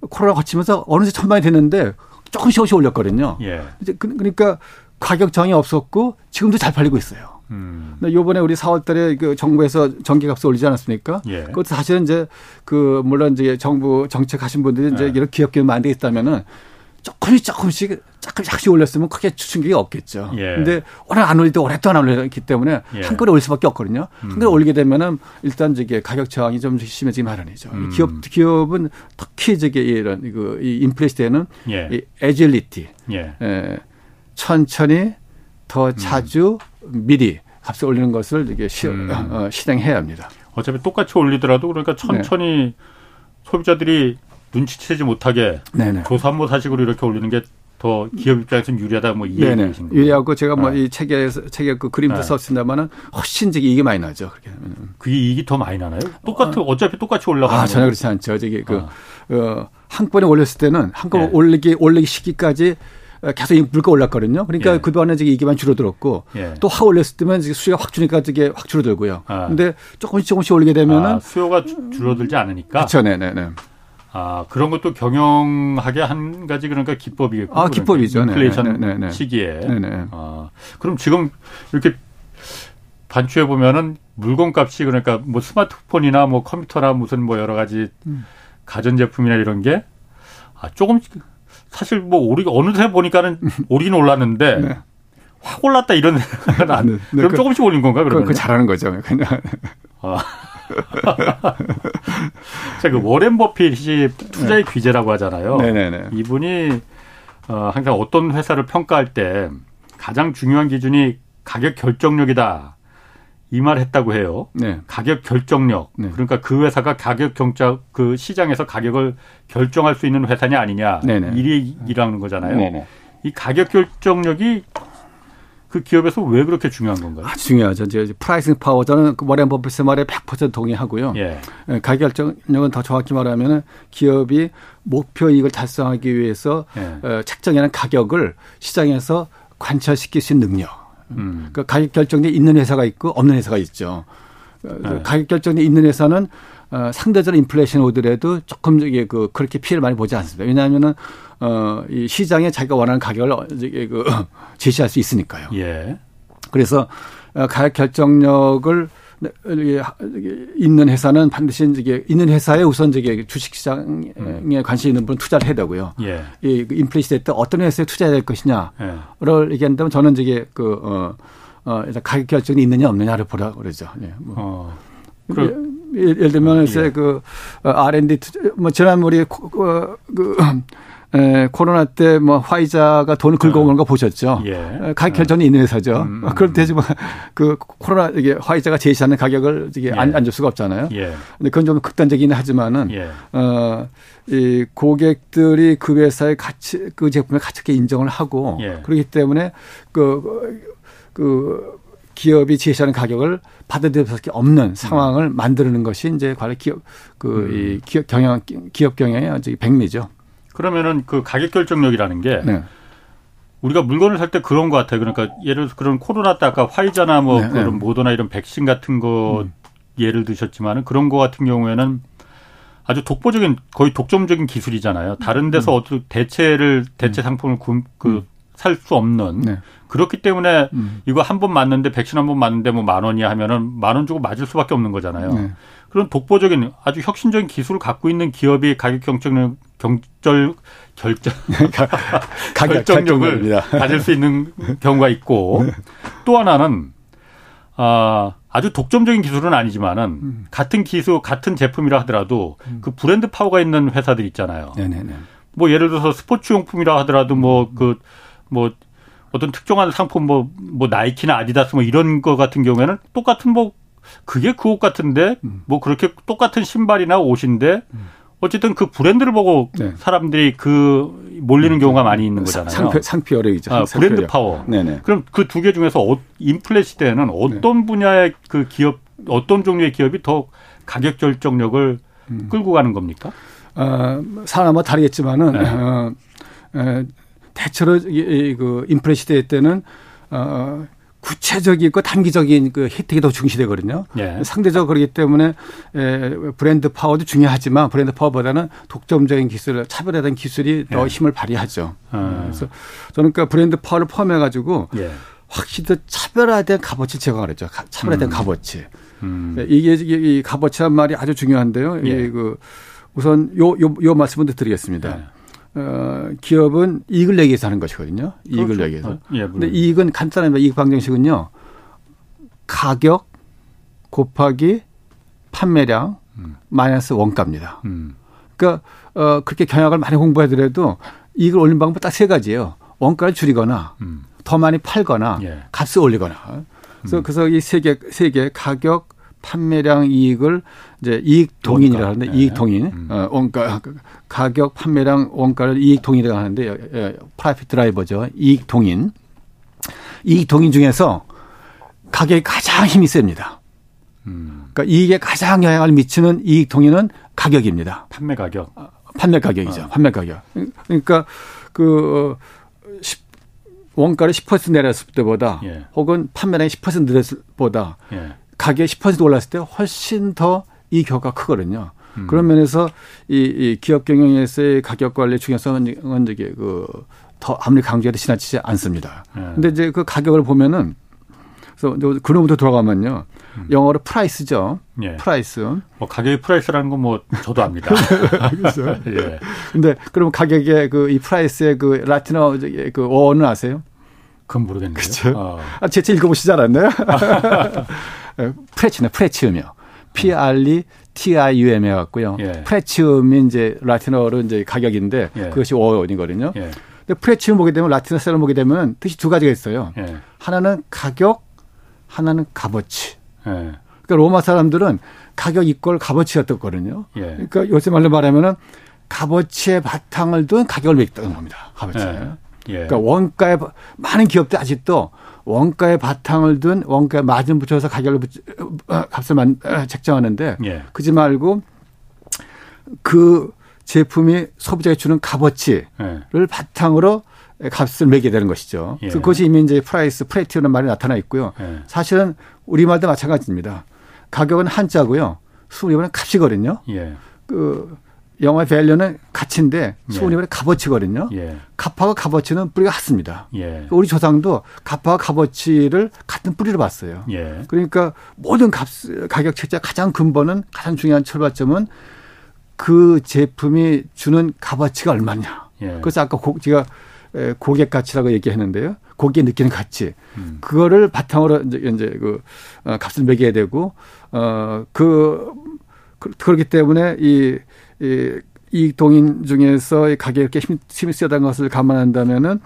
코로나 거치면서 어느새 1000만이 됐는데 조금씩 조금씩 올렸거든요. 예. 이제 그, 그러니까 가격 정이 없었고 지금도 잘 팔리고 있어요. 음. 근데 요번에 우리 4월 달에 그 정부에서 전기값을 올리지 않았습니까? 예. 그것도 사실은 이제 그 물론 이제 정부 정책 하신 분들이 이제 예. 이런 기업 기업 만들겠다면은 조금씩 조금씩 조금씩 올렸으면 크게 추천력이 없겠죠. 예. 근데 워낙 안 올리도 오랫동안 안 올렸기 때문에 예. 한꺼번에 올 수밖에 없거든요. 음. 한꺼번에 올리게 되면은 일단 저게 가격 저항이 좀 심해지기 마련이죠. 음. 기업 기업은 특히 저게 이런 그 이 인플레 시대에는 예. 이 에질리티, 예. 예. 천천히 더 음. 자주 음. 미리 값을 올리는 것을 이게 시, 음. 어, 실행해야 합니다. 어차피 똑같이 올리더라도 그러니까 천천히 네. 소비자들이 눈치채지 못하게 네네. 조산모 사식으로 이렇게 올리는 게 더 기업 입장에서는 유리하다 뭐이 얘기신 거예요. 유리하고 제가 뭐이 네. 책에서 책에 그 그림도 네. 썼습니다만은 훨씬 저기 이익이 많이 나죠. 그렇게 그 이익이 더 많이 나나요? 똑같은 어, 차피 똑같이 올라가는 아, 전혀 그렇지 않죠. 저기 그 어. 어, 한꺼번에 올렸을 때는 한꺼번에 네. 올리기 올리기 시기까지 계속 물가 올랐거든요. 그러니까 예. 그동안에 이게 이익만 줄어들었고 예. 또확 올렸을 때면 수요가 확 주니까 이게 확 줄어들고요. 아. 근데 조금씩 조금씩 올리게 되면은 아, 수요가 주, 줄어들지 않으니까. 그렇죠, 네, 네, 네. 아, 그런 것도 경영하게 한 가지 그러니까 기법이겠고. 아, 기법이죠. 그러니까 인플레이션 네, 네, 네. 시기에. 네네. 아, 그럼 지금 이렇게 반추해 보면은 물건값이 그러니까 뭐 스마트폰이나 뭐 컴퓨터나 무슨 뭐 여러 가지 음. 가전 제품이나 이런 게 아, 조금 사실 뭐 오리 어느새 보니까는 (laughs) 오리긴 올랐는데 네. 확 올랐다 이런 생각은 안. 네, 그럼 그, 조금씩 올린 건가 그러면? 그, 그 잘하는 거죠. 그냥. 아. (laughs) (laughs) 자, 그 워렌 버핏이 투자의 네. 귀재라고 하잖아요. 네네네. 이분이 어, 항상 어떤 회사를 평가할 때 가장 중요한 기준이 가격 결정력이다. 이 말 했다고 해요. 네. 가격 결정력. 네. 그러니까 그 회사가 가격 경자 그 시장에서 가격을 결정할 수 있는 회사냐 아니냐. 네네. 이라는 거잖아요. 네네. 이 가격 결정력이 그 기업에서 왜 그렇게 중요한 건가요? 아주 중요하죠. 이제 pricing power 저는 그 워렌 버핏의 말에 100% 동의하고요. 예. 예. 가격 결정력은 더 정확히 말하면 기업이 목표 이익을 달성하기 위해서 예. 어, 책정하는 가격을 시장에서 관철시킬 수 있는 능력. 음. 그 가격 결정력이 있는 회사가 있고 없는 회사가 있죠. 네. 가격 결정력이 있는 회사는 어, 상대적으로 인플레이션 오더라도 조금 이게 그 그렇게 피해를 많이 보지 않습니다. 왜냐하면은 어, 이 시장에 자기가 원하는 가격을 이게 그 (laughs) 제시할 수 있으니까요. 예. 그래서 어, 가격 결정력을 있는 회사는 반드시 이게 있는 회사에 우선 이게 주식 시장에 음. 관심 있는 분 투자를 해야 되고요. 예. 이그 인플레이션 때 어떤 회사에 투자해야 될 것이냐를 예. 얘기한다면 저는 이게 그 어, 어 가격 결정이 있느냐 없느냐를 보라 그러죠. 예. 뭐. 어. 예를 들면 예. 그 어, R&D 투자 뭐 지난 우리 그, 그 에, 코로나 때 뭐 화이자가 돈을 긁어오는 거 보셨죠? 예. 가격 결정이 있는 회사죠. 음, 음. 그럼 되지 만 그 코로나 이게 화이자가 제시하는 가격을 이게 예. 안, 안줄 수가 없잖아요. 예. 근데 그건 좀 극단적이긴 하지만은 예. 어, 이 고객들이 그 회사의 가치 그 제품의 가치 있게 인정을 하고 예. 그렇기 때문에 그, 그 기업이 제시하는 가격을 받아들일 수밖에 없는 상황을 음. 만드는 것이 이제 관리 기업 그이 음. 기업 경영 기업 경영의 백미죠. 그러면은 그 가격 결정력이라는 게 네. 우리가 물건을 살 때 그런 것 같아요. 그러니까 예를 들어서 그런 코로나 때 아까 화이자나 뭐 네, 그런 네. 모더나 이런 백신 같은 거 음. 예를 드셨지만은 그런 거 같은 경우에는 아주 독보적인 거의 독점적인 기술이잖아요. 다른 데서 음. 어떤 대체를 대체 음. 상품을 그 살 수 없는 네. 그렇기 때문에 음. 이거 한 번 맞는데 백신 한 번 맞는데 뭐 만 원이야 하면은 만 원 주고 맞을 수밖에 없는 거잖아요. 네. 그런 독보적인 아주 혁신적인 기술을 갖고 있는 기업이 가격 경쟁력 경절 결정 (laughs) 결정력을 가질 수 있는 경우가 있고 네. 또 하나는 아 아주 독점적인 기술은 아니지만은 음. 같은 기술 같은 제품이라 하더라도 음. 그 브랜드 파워가 있는 회사들 있잖아요. 네네네. 뭐 예를 들어서 스포츠 용품이라 하더라도 뭐 그뭐 음. 그뭐 어떤 특정한 상품 뭐, 뭐 나이키나 아디다스 뭐 이런 거 같은 경우에는 똑같은 뭐 그게 그 옷 같은데 음. 뭐 그렇게 똑같은 신발이나 옷인데 음. 어쨌든 그 브랜드를 보고 네. 사람들이 그 몰리는 음. 경우가 많이 있는 거잖아요. 상표, 상표력이죠. 아, 브랜드 파워. 네네. 그럼 그 두 개 중에서 어, 인플레 시대에는 어떤 네. 분야의 그 기업, 어떤 종류의 기업이 더 가격 결정력을 음. 끌고 가는 겁니까? 어, 사람마다 다르겠지만은 네. 어, 에, 대체로 그 인플레 시대 때는 어, 구체적이고 단기적인 그 혜택이 더 중시되거든요. 예. 상대적으로 그렇기 때문에 브랜드 파워도 중요하지만 브랜드 파워보다는 독점적인 기술, 차별화된 기술이 더 예. 힘을 발휘하죠. 아. 그래서 저는 그 브랜드 파워를 포함해 가지고 예. 확실히 더 차별화된 값어치 제공을 했죠. 차별화된 음. 값어치. 음. 이게 이 값어치란 말이 아주 중요한데요. 예. 이그 우선 요, 요, 요 말씀을 드리겠습니다. 예. 어, 기업은 이익을 내기 위해서 하는 것이거든요. 이익을 그렇죠. 내기 위해서. 어, 예, 근데 이익은 간단합니다. 이익 방정식은요. 가격 곱하기 판매량 음. 마이너스 원가입니다. 음. 그러니까 어, 그렇게 경영을 많이 공부하더라도 이익을 올리는 방법 딱 세 가지예요. 원가를 줄이거나 음. 더 많이 팔거나 예. 값을 올리거나. 그래서, 음. 그래서 이 세 개, 세 개 가격, 판매량 이익을 이제 이익 동인이라 하는데 네. 이익 동인 음. 어, 원가 가격 판매량 원가를 이익 동인이라고 하는데 예, 프라이핏 드라이버죠. 이익 동인. 이익 동인 중에서 가격이 가장 힘이 셉니다. 음. 그러니까 이익에 가장 영향을 미치는 이익 동인은 가격입니다. 판매 가격. 아, 판매 가격이죠. 어. 판매 가격. 그러니까 그 원가를 10% 내렸을 때보다 예. 혹은 판매량이 10% 늘었을 때보다 예. 가격이 10% 올랐을 때 훨씬 더이 효과가 크거든요. 음. 그런 면에서 이, 이 기업 경영에서의 가격 관리 중요성은 이게 그더 아무리 강조해도 지나치지 않습니다. 네. 근데 이제 그 가격을 보면은 그래서 근원부터 들어가면요. 음. 영어로 price죠. 예. price. 뭐 가격이 price라는 건 뭐 저도 압니다. (laughs) 그렇죠. (laughs) 예. 근데 그럼 가격의 그 이 price의 그 라틴어 그 어원은 아세요? 그건 모르겠네요. 그렇죠. 어. 아, 제 책 읽어보시지 않았나요? (laughs) 프레치네, pretium이요. P-R-E-T-I-U-M 해 갖고요. 예. pretium이 이제 라틴어로 이제 가격인데 예. 그것이 어원이거든요. 예. 근데 pretium 보게 되면 라틴어 사전을 보게 되면 뜻이 두 가지가 있어요. 예. 하나는 가격, 하나는 값어치. 예. 그러니까 로마 사람들은 가격 equal 값어치였었거든요. 예. 그러니까 요새 말로 말하면은 값어치에 바탕을 둔 가격을 매겼다는 겁니다. 값어치. 예. 그러니까 원가에 많은 기업들 아직도 원가에 바탕을 둔 원가에 마진 붙여서 가격을 붙, 어, 값을 만, 어, 책정하는데 예. 그지 말고 그 제품이 소비자에 주는 값어치를 예. 바탕으로 값을 매기게 되는 것이죠. 예. 그것이 이미 이제 price, pretium이라는 말이 나타나 있고요. 예. 사실은 우리말도 마찬가지입니다. 가격은 한자고요. 수은이번은 값이거든요. 예. 그 영화 밸류는 가치인데 수은이번은 예. 값어치거든요. 예. 값하고 값어치는 뿌리가 같습니다. 예. 우리 조상도 값하고 값어치를 같은 뿌리로 봤어요. 예. 그러니까 모든 값 가격 책자 가장 근본은 가장 중요한 철발점은 그 제품이 주는 값어치가 얼마냐. 예. 그래서 아까 고, 제가 고객 가치라고 얘기했는데요. 고객이 느끼는 가치. 음. 그거를 바탕으로 이제, 이제 그 어, 값을 매겨야 되고 어그 그, 그렇기 때문에 이, 이, 이 동인 중에서 이 가격이 이렇게 힘, 힘이 세다는 것을 감안한다면은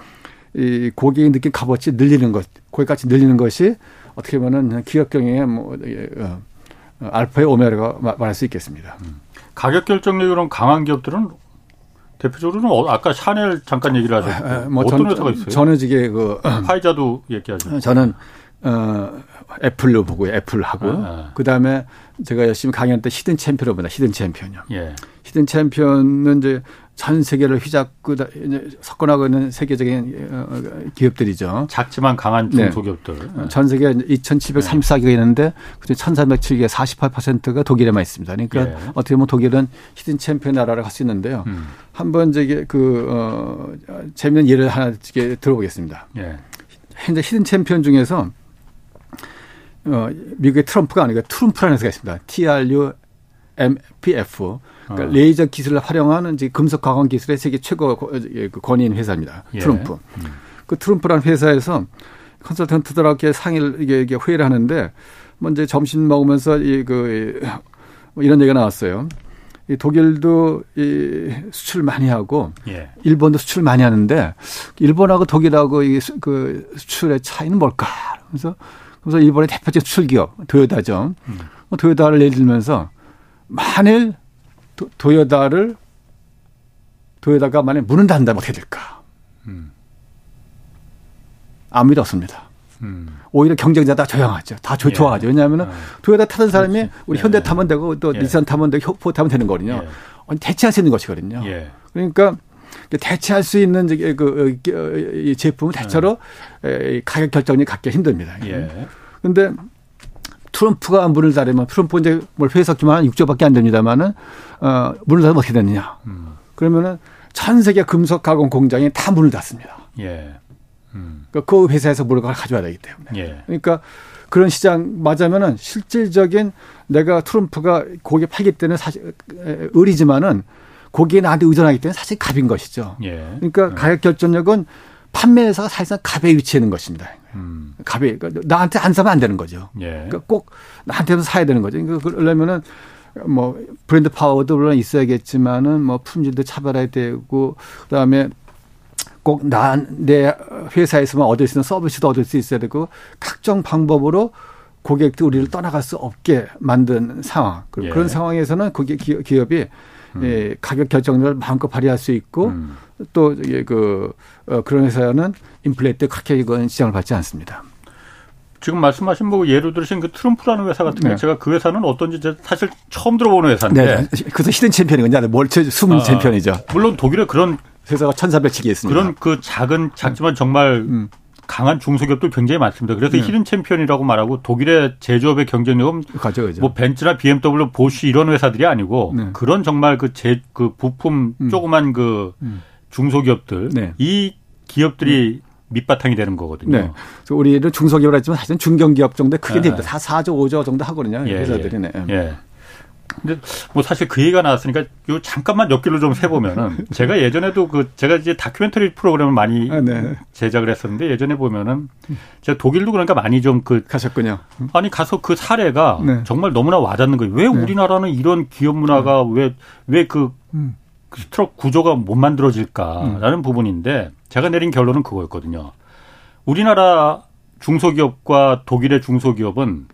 이 고객이 느낀 값어치 늘리는 것, 고객가치 늘리는 것이 어떻게 보면 기업 경영의 뭐 어, 어, 알파의 오메가가 말할 수 있겠습니다. 음. 가격 결정력이 그런 강한 기업들은 대표적으로는 어, 아까 샤넬 잠깐 얘기를 하셨고 아, 아, 뭐 어떤 전, 회사가 있어요? 저는 이게 그 파이자도 얘기하죠. 저는 어 애플로 보고 애플 하고 아, 아. 그다음에 제가 열심히 강연 때 hidden champion을 보다 hidden champion이요. 예. hidden champion은 이제 전 세계를 휘어잡고 석권하고 있는 세계적인 어, 기업들이죠. 작지만 강한 네. 중소기업들. 네. 전 세계 2,734개가 있는데 그중 1,307개 48%가 독일에만 있습니다. 그러니까 예. 어떻게 보면 독일은 hidden champion 나라를 할수 있는데요. 음. 한번 저기 그 어, 재미있는 예를 하나 들어보겠습니다. 예. 현재 hidden champion 중에서 어, 미국의 트럼프가 아니고 트럼프라는 회사가 있습니다. TRUMPF. 그러니까 어. 레이저 기술을 활용하는 이제 금속 가공 기술의 세계 최고 그 권위인 회사입니다. 예. 트럼프. 음. 그 트럼프라는 회사에서 컨설턴트들하고 상의를 이게, 이게 회의를 하는데 먼저 뭐 점심 먹으면서 이그 뭐 이런 얘기가 나왔어요. 이 독일도 이 수출 많이 하고 예. 일본도 수출 많이 하는데 일본하고 독일하고 이 그 수출의 차이는 뭘까? 그래서 그래서 일본의 대표적 수출 기업 도요다죠. 음. 뭐 도요다를 예를 들면서 만일 도, 요다를 도요다가 만약 문을 닫는다면 어떻게 될까? 음. 아무 일 없습니다. 음. 오히려 경쟁자 다 조용하죠. 다 조, 예. 좋아하죠. 왜냐하면 어. 도요다 타는 사람이 그렇지. 우리 예. 현대 타면 되고 또 예. 닛산 타면 되고 효포 타면 되는 거거든요. 예. 대체할 수 있는 것이거든요. 예. 그러니까 대체할 수 있는 그, 그 제품은 대체로 예. 가격 결정이 갖기 힘듭니다. 그런데 예. 트럼프가 문을 닫으면 트럼프 이제 뭘 회사 기만 6조밖에 안 됩니다만은 어 문을 닫으면 어떻게 되느냐? 음. 그러면은 전 세계 금속 가공 공장이 다 문을 닫습니다. 예. 음. 그러니까 그 회사에서 물건을 가져와야 되기 때문에. 예. 그러니까 그런 시장 맞으면은 실질적인 내가 트럼프가 고기 팔기 때문에 사실 의리지만은 고기에 나한테 의존하기 때문에 사실 갑인 것이죠. 예. 그러니까 음. 가격 결정력은 판매회사가 사실상 갑에 위치해 있는 것입니다. 음. 갑에 그러니까 나한테 안 사면 안 되는 거죠. 예. 그러니까 꼭 나한테도 사야 되는 거죠. 그러니까 그러려면은 뭐 브랜드 파워도 물론 있어야겠지만은 뭐 품질도 차별해야 되고 그다음에 꼭나내 회사에서만 얻을 수 있는 서비스도 얻을 수 있어야 되고 각종 방법으로 고객도 우리를 떠나갈 수 없게 만든 상황. 예. 그런 상황에서는 고객 기업이 음. 예, 가격 결정력을 마음껏 발휘할 수 있고 음. 또 이게 그 어, 그런 회사는 인플레이트 그렇게 이건 시장을 받지 않습니다. 지금 말씀하신 뭐 예로 들으신 그 트럼프라는 회사 같은 경우 네. 제가 그 회사는 어떤지 사실 처음 들어보는 회사인데. 네. 그래서 hidden champion이거든요. 뭘 숨은 아, 챔피언이죠. 물론 독일에 그런 회사가 1,400씩이 있습니다. 그런 그 작은 작지만 정말 음. 강한 중소기업도 굉장히 많습니다. 그래서 네. hidden champion이라고 말하고 독일의 제조업의 경쟁력은 가져가죠. 뭐 벤츠나 BMW, 보쉬 이런 회사들이 아니고 네. 그런 정말 그제그 부품 음. 조그만 그 음. 중소기업들 네. 이 기업들이 음. 밑바탕이 되는 거거든요. 네. 그래서 우리는 중소기업을 했지만 사실은 중견기업 정도 크게 네. 됩니다. 4, 4조, 5조 정도 하거든요. 예, 회사들이. 네. 예. 근데 뭐 사실 그 얘기가 나왔으니까 요 잠깐만 몇 길로 좀 세보면은 (laughs) 제가 예전에도 그 제가 이제 다큐멘터리 프로그램을 많이 아, 네. 제작을 했었는데 예전에 보면은 제가 독일도 그러니까 많이 좀 그 가셨군요. 아니 가서 그 사례가 네. 정말 너무나 와닿는 거예요. 왜 네. 우리나라는 이런 기업 문화가 왜 왜그 음. 그 스트럭 구조가 못 만들어질까라는 음. 부분인데 제가 내린 결론은 그거였거든요. 우리나라 중소기업과 독일의 중소기업은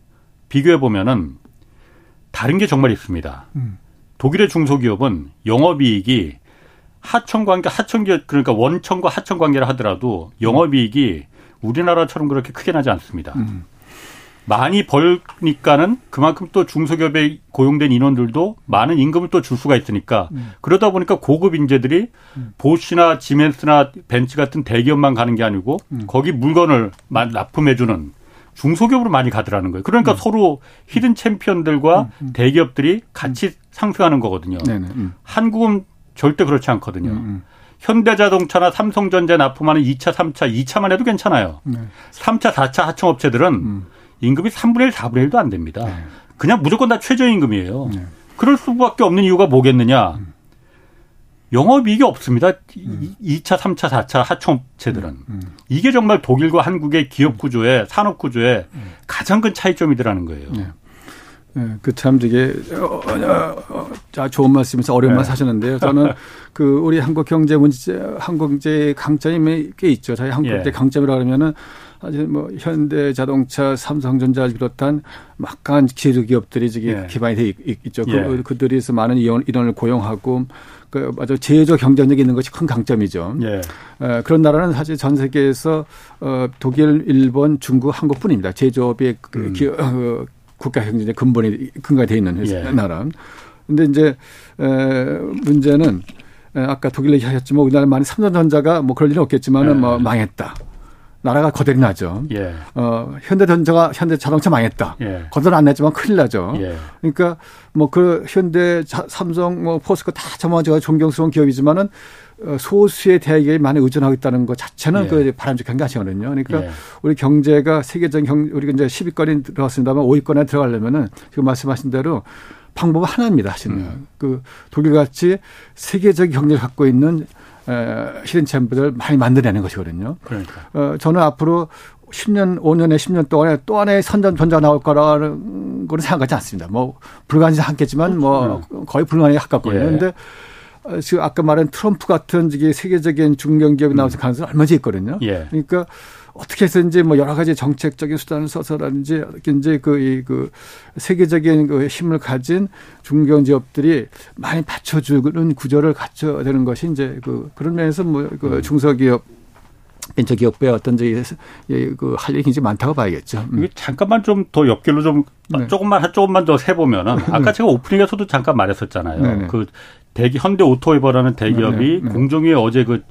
비교해 보면은 다른 게 정말 있습니다. 음. 독일의 중소기업은 영업이익이 하청 관계, 하청 기업 그러니까 원청과 하청 관계를 하더라도 영업이익이 우리나라처럼 그렇게 크게 나지 않습니다. 음. 많이 벌니까는 그만큼 또 중소기업에 고용된 인원들도 많은 임금을 또 줄 수가 있으니까 음. 그러다 보니까 고급 인재들이 음. 보시나 지멘스나 벤츠 같은 대기업만 가는 게 아니고 음. 거기 물건을 납품해주는 중소기업으로 많이 가더라는 거예요. 그러니까 음. 서로 히든 챔피언들과 음, 음. 대기업들이 같이 상승하는 거거든요. 네네. 음. 한국은 절대 그렇지 않거든요. 음, 현대자동차나 삼성전자 납품하는 2차, 3차, 2차만 해도 괜찮아요. 네. 3차, 4차 하청업체들은 임금이 3분의 1, 4분의 1도 안 됩니다. 네. 그냥 무조건 다 최저임금이에요. 네. 그럴 수밖에 없는 이유가 뭐겠느냐. 영업이익이 없습니다. 음. 2차, 3차, 4차 하청업체들은. 음. 음. 이게 정말 독일과 한국의 기업 구조에, 산업 구조에 음. 가장 큰 차이점이더라는 거예요. 네. 네, 그참 되게 어, 어, 어, 좋은 말씀이서 어려운 네. 말씀 하셨는데요. 저는 (laughs) 그 우리 한국 경제 문제, 한국 경제 강점이 꽤 있죠. 저희 한국 경제 예. 강점이라 그러면은 사실 뭐 현대 자동차, 삼성전자를 비롯한 막강한 기술 기업들이 저기 예. 기반이 돼 있죠. 그, 예. 그, 들이서 많은 인원을 고용하고 그 맞아 제조 경쟁력이 있는 것이 큰 강점이죠. 예. 어, 그런 나라는 사실 전 세계에서 어, 독일, 일본, 중국, 한국뿐입니다. 제조업의 그 음. 기, 어, 국가 경쟁의 근본이 근거가 돼 있는 회사, 예. 나라. 근데 이제 에, 문제는 에, 아까 독일 얘기하셨지만 우리나라 많이 삼성전자가 뭐 그럴 일은 없겠지만은 예. 뭐 망했다. 나라가 거덜이 나죠. 예. 어, 현대전자가 현대자동차 망했다. 예. 거덜 안 냈지만 큰일 나죠. 예. 그러니까 뭐 그 현대 삼성 뭐 포스코 다 제가 존경스러운 기업이지만은 어, 소수의 대기업이 많이 의존하고 있다는 것 자체는 예. 그 바람직한 게 아니거든요. 그러니까 예. 우리 경제가 세계적인 경 우리가 이제 10위권에 들어갔습니다만 5위권에 들어가려면은 지금 말씀하신 대로 방법은 하나입니다. 사실은 음. 그 독일 같이 세계적 경제를 갖고 있는 히든 챔프들 많이 만들어내는 것이거든요. 그러니까. 어, 저는 앞으로 10년, 5년에 10년 동안에 또 하나의 선전 전자 나올 거라는 거는 생각하지 않습니다. 뭐 불가능하겠지만 뭐 그렇죠. 거의 불가능에 가깝거든요. 그런데 예. 지금 아까 말한 트럼프 같은 이게 세계적인 중견기업이 나올 음. 가능성이 얼마나 있거든요. 예. 그러니까 어떻게 해서인지 뭐 여러 가지 정책적인 수단을 써서라든지 이제 그, 이, 그 세계적인 그 힘을 가진 중견기업들이 많이 받쳐주는 구조를 갖춰야 되는 것이 이제 그 그런 면에서 뭐그 음. 중소기업 벤처기업의 어떤 저기 그할 일이 굉장히 많다고 봐야겠죠. 음. 잠깐만 좀 더 옆길로 좀 네. 조금만 조금만 더 새보면은 음. 아까 제가 오프닝에서도 잠깐 말했었잖아요. 네네. 그 대기 현대 오토이버라는 대기업이 네네. 네. 공정위에 어제 그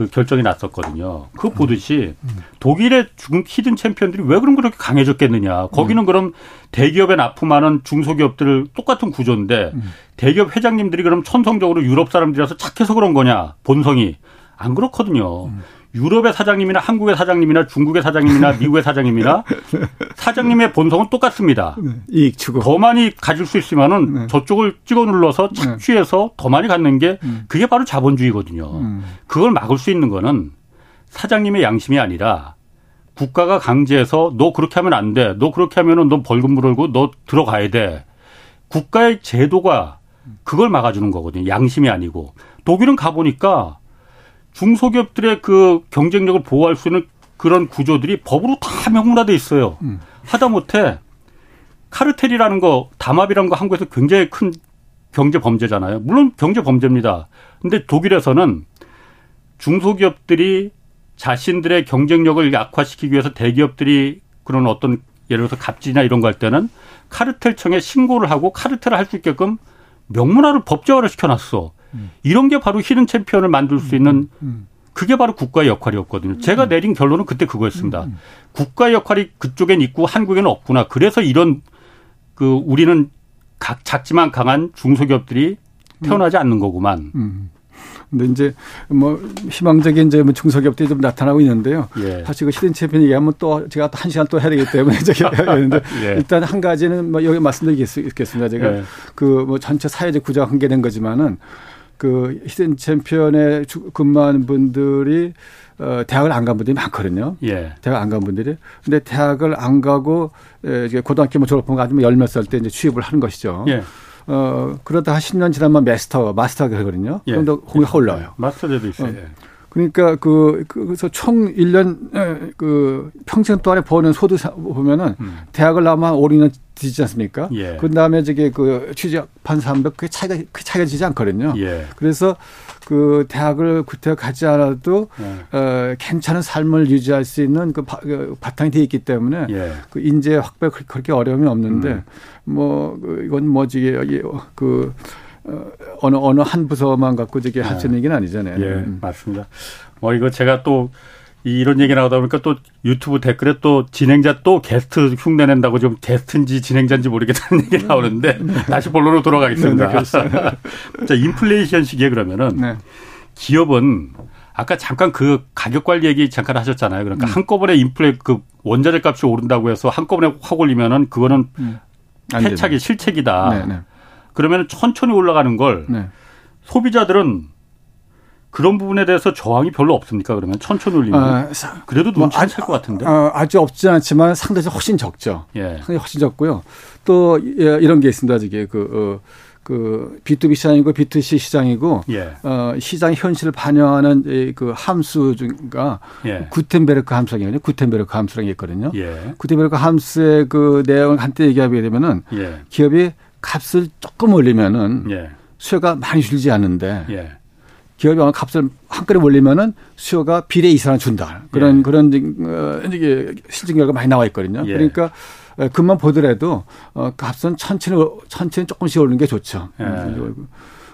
그 결정이 났었거든요. 그 음. 보듯이 독일의 중 hidden champion들이 왜 그럼 그렇게 강해졌겠느냐. 거기는 음. 그럼 대기업에 납품하는 중소기업들 똑같은 구조인데 음. 대기업 회장님들이 그럼 천성적으로 유럽 사람들이라서 착해서 그런 거냐. 본성이. 안 그렇거든요. 유럽의 사장님이나 한국의 사장님이나 중국의 사장님이나 (laughs) 미국의 사장님이나 사장님의 본성은 똑같습니다. 네, 이익 추구. 더 많이 가질 수 있으면은 네. 저쪽을 찍어 눌러서 네. 착취해서 더 많이 갖는 게 음. 그게 바로 자본주의거든요. 음. 그걸 막을 수 있는 거는 사장님의 양심이 아니라 국가가 강제해서 너 그렇게 하면 안 돼. 너 그렇게 하면은 너 벌금 물고 너 들어가야 돼. 국가의 제도가 그걸 막아주는 거거든요. 양심이 아니고. 독일은 가보니까 중소기업들의 그 경쟁력을 보호할 수 있는 그런 구조들이 법으로 다 명문화돼 있어요. 음. 하다못해 카르텔이라는 거, 담합이라는 거 한국에서 굉장히 큰 경제 범죄잖아요. 물론 경제 범죄입니다. 근데 독일에서는 중소기업들이 자신들의 경쟁력을 약화시키기 위해서 대기업들이 그런 어떤 예를 들어서 갑질이나 이런 거 할 때는 카르텔청에 신고를 하고 카르텔을 할 수 있게끔 명문화를 법제화를 시켜놨어. 이런 게 바로 hidden champion을 만들 수 있는 그게 바로 국가의 역할이었거든요. 제가 내린 결론은 그때 그거였습니다. 국가의 역할이 그쪽엔 있고 한국에는 없구나. 그래서 이런 그 우리는 각 작지만 강한 중소기업들이 태어나지 않는 거구만. 근데 이제 뭐 희망적인 이제 뭐 중소기업들이 좀 나타나고 있는데요. 예. 사실 그 hidden champion 얘기하면 또 제가 또 한 시간 또 해야 되기 때문에 (laughs) 제가 했는데 (laughs) 예. 일단 한 가지는 뭐 여기 말씀드리겠습니다. 제가 예. 그뭐 전체 사회적 구조가 한계된 거지만은 그 히든 챔피언에 근무하는 분들이 어, 대학을 안 간 분들이 많거든요. 예. 대학 안 간 분들이. 근데 대학을 안 가고 에, 이제 고등학교 뭐 졸업한 거 아니면 열 몇 살 때 이제 취업을 하는 것이죠. 예. 어, 그러다 한 10년 지나면 마스터, 마스터가 되거든요. 예. 그럼 더 공이 올라와요. 마스터제도 있어요. 어. 그러니까 그, 그래서 총 1년 그 평생 동안에 버는 소득 보면은 음. 대학을 나오면 5, 6년 지지 않습니까? 예. 그 다음에 저게 그 취직한 300, 그게 차이가, 그 차이가 지지 않거든요. 예. 그래서 그 대학을 구태 가지 않아도 예. 어, 괜찮은 삶을 유지할 수 있는 그, 바, 그 바탕이 돼 있기 때문에 예. 그 인재 확보에 그렇게 어려움이 없는데 음. 뭐그 이건 뭐지 그 어, 어느 어느 한 부서만 갖고 저게 할 수 있는 얘기는 아니잖아요. 예, 음. 맞습니다. 뭐 이거 제가 또 이런 얘기 나오다 보니까 또 유튜브 댓글에 또 진행자 또 게스트 흉내 낸다고 좀 게스트인지 진행자인지 모르겠다는 (laughs) 얘기 나오는데 네. 다시 본론으로 돌아가겠습니다. 네, 네 (laughs) 자, 인플레이션 시기에 그러면은 네. 기업은 아까 잠깐 그 가격 관리 얘기 잠깐 하셨잖아요. 그러니까 음. 한꺼번에 인플레 그 원자재 값이 오른다고 해서 한꺼번에 확 올리면은 그거는 음. 패착이 실책이다. 그러면 천천히 올라가는 걸 네. 소비자들은 그런 부분에 대해서 저항이 별로 없습니까? 그러면 천천히 올리면 아, 그래도 눈치는 뭐, 것 같은데 아, 아주 없지 않지만 상대적으로 훨씬 적죠. 예. 상당히 훨씬 적고요. 또 예, 이런 게 있습니다. 저게 그 어, 그 B2B 시장이고 B2C 시장이고 예. 어 시장 현실을 반영하는 그 함수 중가 예. 구텐베르크 함수라는 구텐베르크 함수라는 게 있거든요. 예. 구텐베르크 함수의 그 내용을 한때 얘기하게 되면은 예. 기업이 값을 조금 올리면은 예. 수요가 많이 줄지 않는데 예. 기업이 값을 한 건에 올리면은 수요가 비례 이상을 준다. 그런 예. 그런 어, 실증 결과 많이 나와 있거든요. 예. 그러니까 그만 보더라도 어, 값은 천천히 천천히 조금씩 오르는 게 좋죠. 예.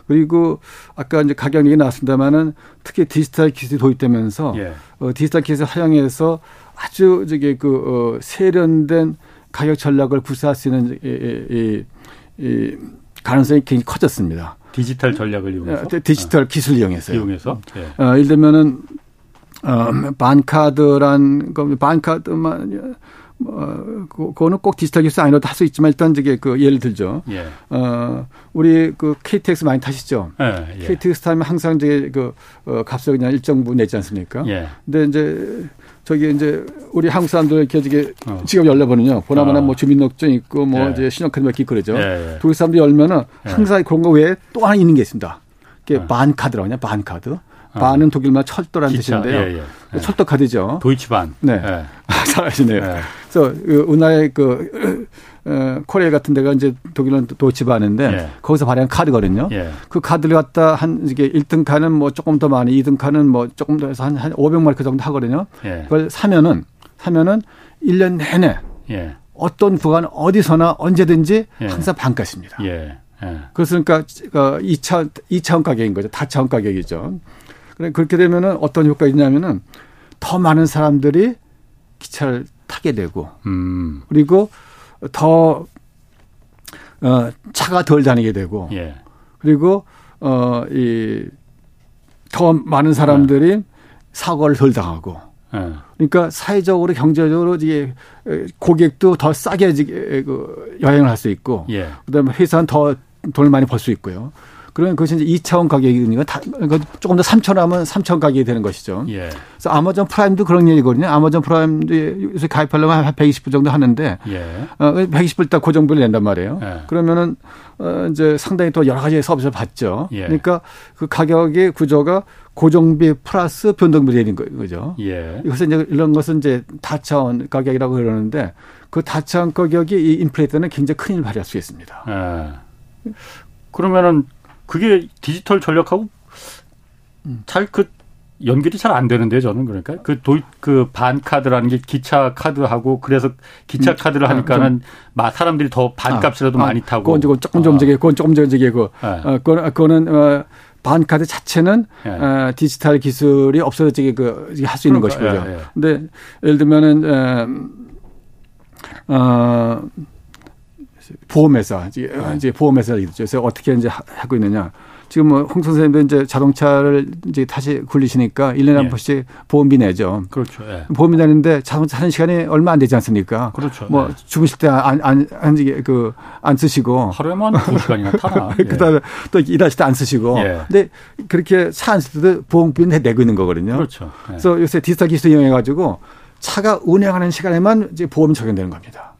그리고 아까 이제 가격 얘기 나왔습니다만은 특히 디지털 기술이 도입되면서 예. 어, 디지털 기술 활용해서 아주 저기 그 어, 세련된 가격 전략을 구사할 수 있는 이, 이, 이 가능성이 굉장히 커졌습니다. 디지털 전략을 이용해서 어, 디지털 어. 기술을 이용해서요. 이용해서 예. 어, 예를 들면은 어, 반카드란 거 반카드만 어, 그거는 꼭 디지털 기술 아니라도 할 수 있지만 일단 저게 그 예를 들죠. 예. 어, 우리 그 KTX 많이 타시죠. 예, 예. KTX 타면 항상 이제 그 어, 값을 그냥 일정 부분 내지 않습니까? 예. 근데 이제 저기 이제 우리 한국 사람들 이렇게 저기 어. 지금 열려보면요. 보나마나 어. 뭐 주민등록증 있고 뭐 예. 이제 신용카드 몇 개 있고 그러죠. 예, 예. 독일 사람들 열면은 예. 항상 그런 거 외에 또 하나 있는 게 있습니다. 그게 예. 반카드라고 하냐, 반카드. 어. 반은 독일말 철도라는 기차. 뜻인데요. 예, 예. 철도 카드죠. 도이치반. 네. 예. (laughs) 잘하시네요. 그래서 그 은하의 그 어, 코리아 같은 데가 이제 독일은 도치바는데 예. 거기서 발행한 카드거든요. 예. 그 카드를 갖다 한 이게 1등 칸은 뭐 조금 더 많이, 2등 칸은 뭐 조금 더 해서 한, 한 500마리크 정도 하거든요. 예. 그걸 사면은 사면은 1년 내내 예. 어떤 구간 어디서나 언제든지 예. 항상 반값입니다. 예. 그렇습니까? 2차 2차원 가격인 거죠. 다차원 가격이죠. 그래 그렇게 되면은 어떤 효과가 있냐면은 더 많은 사람들이 기차를 타게 되고 음. 그리고 더 어, 차가 덜 다니게 되고 예. 그리고 어, 이, 더 많은 사람들이 예. 사고를 덜 당하고 예. 그러니까 사회적으로 경제적으로 이게 고객도 더 싸게 그 여행을 할 수 있고 예. 그다음에 회사는 더 돈을 많이 벌 수 있고요. 그러면 그것이 이제 2차원 가격이니까 다, 그러니까 조금 더 3차원 하면 3차원 가격이 되는 것이죠. 예. 그래서 아마존 프라임도 그런 얘기거든요. 아마존 프라임도 요새 가입하려면 한 120불 정도 하는데 예. 어, 120불 딱 고정비를 낸단 말이에요. 예. 그러면은 어, 이제 상당히 또 여러 가지 서비스를 받죠. 예. 그러니까 그 가격의 구조가 고정비 플러스 변동비 되는 거죠. 예. 이것은 이제 이런 것은 이제 다차원 가격이라고 그러는데 그 다차원 가격이 이 인플레 때는 굉장히 큰 힘을 발휘할 수 있습니다. 예. 그러면은 그게 디지털 전략하고 잘그 연결이 잘 안 되는데 저는 그러니까 그 도이 그 반 카드라는 게 기차 카드하고 그래서 기차 음. 카드를 하니까는 아, 사람들이 더 반값이라도 아, 많이 타고 그건 조금 조금 좀 저기 그건 조금 좀 저기 그 네. 어, 그건 그거는 어, 반카드 자체는 네. 어, 디지털 기술이 없어졌지 그할 수 있는 것이고요. 예, 예. 근데 예를 들면은 어, 어 보험회사 이제, 네. 이제 보험회사 이죠. 그래서 어떻게 이제 하고 있느냐. 지금 뭐 홍 선생님도 이제 자동차를 이제 다시 굴리시니까 1년에 한 예. 번씩 보험비 내죠. 그렇죠. 예. 보험비 내는데 자동차 타는 시간이 얼마 안 되지 않습니까? 그렇죠. 뭐 예. 주무실 때 안, 안, 안, 그, 안 쓰시고. 하루에만 2시간이나 타나. (laughs) 그 다음에 또 일하실 때 안 쓰시고. 예. 근데 그렇게 차 안 쓸 때도 보험비 내고 있는 거거든요. 그렇죠. 예. 그래서 요새 디지털 기술 이용해가지고 차가 운행하는 시간에만 이제 보험이 적용되는 겁니다.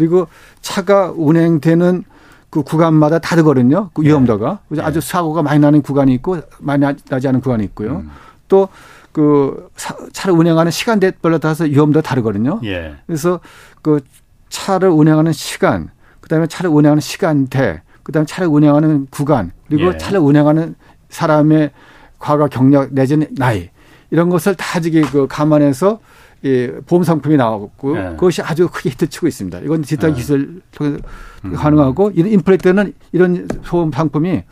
예. 그리고 차가 운행되는 그 구간마다 다르거든요. 그 예. 위험도가. 그래서 예. 아주 사고가 많이 나는 구간이 있고 많이 나지 않은 구간이 있고요. 음. 또그 차를 운행하는 시간대별로 따라서 위험도가 다르거든요. 예. 그래서 그 차를 운행하는 시간, 그다음에 차를 운행하는 시간대, 그다음에 차를 운행하는 구간, 그리고 예. 차를 운행하는 사람의 과거 경력 내지는 나이 이런 것을 다 지금 그 감안해서 예, 보험 상품이 나왔고 네. 그것이 아주 크게 히트 치고 있습니다. 이건 디지털 네. 기술 통해서 음. 가능하고 이런 인플레 때는 이런 보험 상품이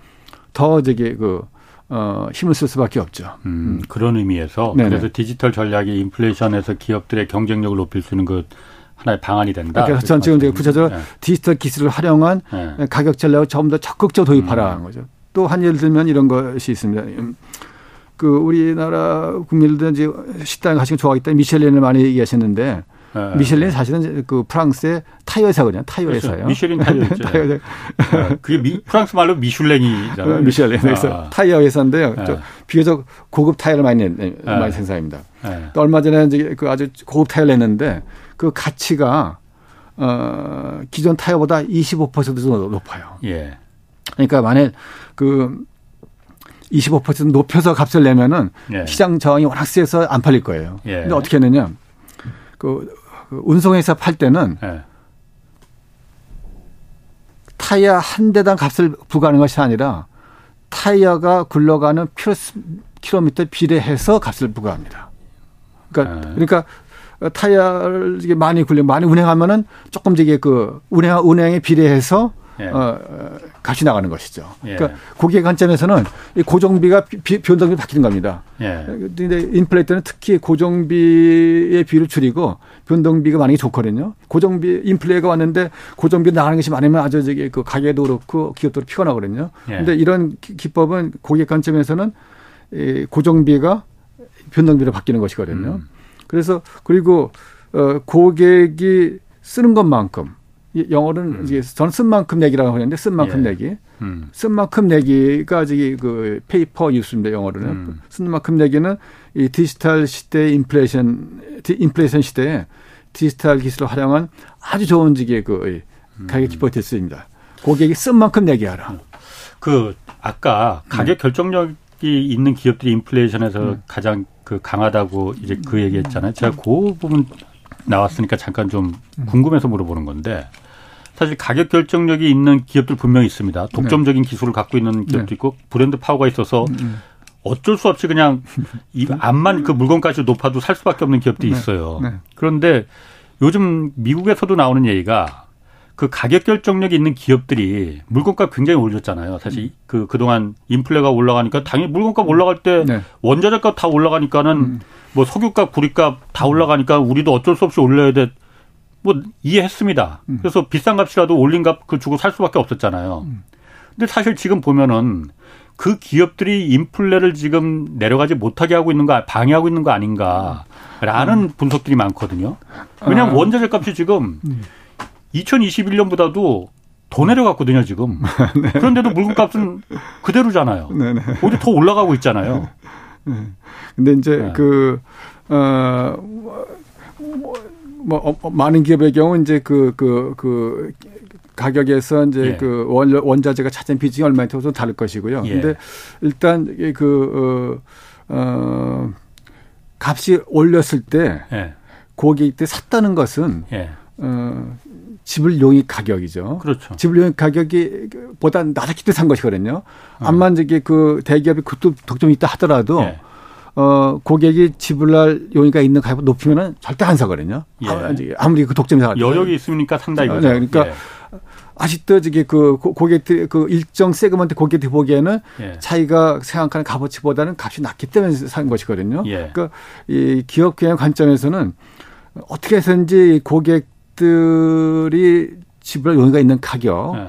더 저기 그 어, 힘을 쓸 수밖에 없죠. 음, 음. 그런 의미에서 네네. 그래서 디지털 전략이 인플레이션에서 기업들의 경쟁력을 높일 수 있는 그 하나의 방안이 된다. 그래서 전 지금 구체적으로 네. 디지털 기술을 활용한 네. 가격 전략을 조금 더 적극적으로 도입하라는 음. 거죠. 또 한 예를 들면 이런 것이 있습니다. 음, 그 우리나라 국민들은 이제 식당에 가시면 때문에 미셸린을 많이 얘기하셨는데 네. 미셸린 사실은 그 프랑스의 타이어 회사거든요. 타이어 그렇죠. 회사예요. 미셸린 타이어 회사. 타이어 회사. 네. 그게 미, 프랑스 말로 미슐랭이잖아요. 미슐랭. 그래서 아. 타이어 회사인데요. 네. 비교적 고급 타이어를 많이 내, 네. 많이 생산합니다. 네. 또 얼마 전에 이제 그 아주 고급 타이어를 냈는데 그 가치가 어 기존 타이어보다 25%도 높아요. 예. 그러니까 만약 그 25% 높여서 값을 내면은 예. 시장 저항이 워낙 세서 안 팔릴 거예요. 예. 근데 어떻게 했느냐? 그, 그 운송회사 팔 때는 예. 타이어 한 대당 값을 부과하는 것이 아니라 타이어가 굴러가는 킬로미터 비례해서 값을 부과합니다. 그러니까 예. 그러니까 타이어를 많이 굴려 많이 운행하면은 조금 저게 그 운행 운행에 비례해서 예. 어, 값이 나가는 것이죠. 예. 그러니까 고객 관점에서는 이 고정비가 비, 변동비 바뀌는 겁니다. 예. 근데 인플레이터는 특히 고정비의 비를 줄이고 변동비가 많이 좋거든요. 고정비 인플레가 왔는데 고정비 나가는 것이 많으면 아주 저기 그 가게도 그렇고 기업도 피곤하거든요. 예. 근데 이런 기법은 고객 관점에서는 이 고정비가 변동비로 바뀌는 것이거든요. 음. 그래서 그리고 어 고객이 쓰는 것만큼 영어는 음. 이게 저는 쓴 만큼 내기라고 하는데 쓴 만큼 예. 내기. 음. 쓴 만큼 내기가 저기 그 pay per use입니다. 영어로는 음. 쓴 만큼 내기는 이 디지털 시대 인플레이션 인플레이션 시대에 디지털 기술을 활용한 아주 좋은 저기 그 가격 기법 테스트입니다. 고객이 쓴 만큼 내기하라. 음. 그 아까 가격 네. 결정력이 있는 기업들이 인플레이션에서 음. 가장 그 강하다고 이제 그 얘기했잖아요. 제가 그 부분 나왔으니까 잠깐 좀 궁금해서 물어보는 건데 사실 가격 결정력이 있는 기업들 분명히 있습니다. 독점적인 네. 기술을 갖고 있는 기업도 네. 있고 브랜드 파워가 있어서 음, 음. 어쩔 수 없이 그냥 이 암만 그 물건까지 높아도 살 수밖에 없는 기업도 네. 있어요. 네. 그런데 요즘 미국에서도 나오는 얘기가 그 가격 결정력이 있는 기업들이 물건값 굉장히 올렸잖아요. 사실 음. 그 그동안 인플레가 올라가니까 당연히 물건값 올라갈 때 네. 원자재값 다 올라가니까는 음. 뭐 석유값, 구리값 다 올라가니까 우리도 어쩔 수 없이 올려야 돼. 뭐 이해했습니다. 음. 그래서 비싼 값이라도 올린 값 그 주고 살 수밖에 없었잖아요. 음. 근데 사실 지금 보면은 그 기업들이 인플레를 지금 내려가지 못하게 하고 있는 거 방해하고 있는 거 아닌가라는 음. 분석들이 많거든요. 왜냐하면 아. 원자재 값이 지금 2021년보다도 더 내려갔거든요, 지금. (laughs) 네. 그런데도 물건값은 그대로잖아요. 네 네. 오히려 더 올라가고 있잖아요. 네. 근데 이제 네. 그, 어, 뭐, 뭐 어, 어, 많은 기업의 경우 이제 그 그, 그 가격에서 이제 예. 그 원, 원자재가 차지한 비중이 얼마인지 좀 다를 것이고요. 예. 근데 일단 그, 어, 어 값이 올렸을 때 예. 고객 때 샀다는 것은 예. 어, 지불 용익 가격이죠. 그렇죠. 지불 용익 가격이 보다 낮았기 때문에 산 것이거든요. 음. 암만 저기 그 대기업이 그것도 독점이 있다 하더라도 예. 어, 고객이 지불할 용의가 있는 가격 높이면은 절대 안 사거든요. 예. 아무리 그 독점사 여력이 있으니까 산다 이거죠. 네, 그러니까 예. 아직도 저기 그 고객들 그 일정 세그먼트 고객들 보기에는 예. 차이가 생각하는 값어치보다는 값이 낮기 때문에 산 것이거든요. 예. 그러니까 이 기업 경영 관점에서는 어떻게 해서든지 고객들이 지불할 용의가 있는 가격 예.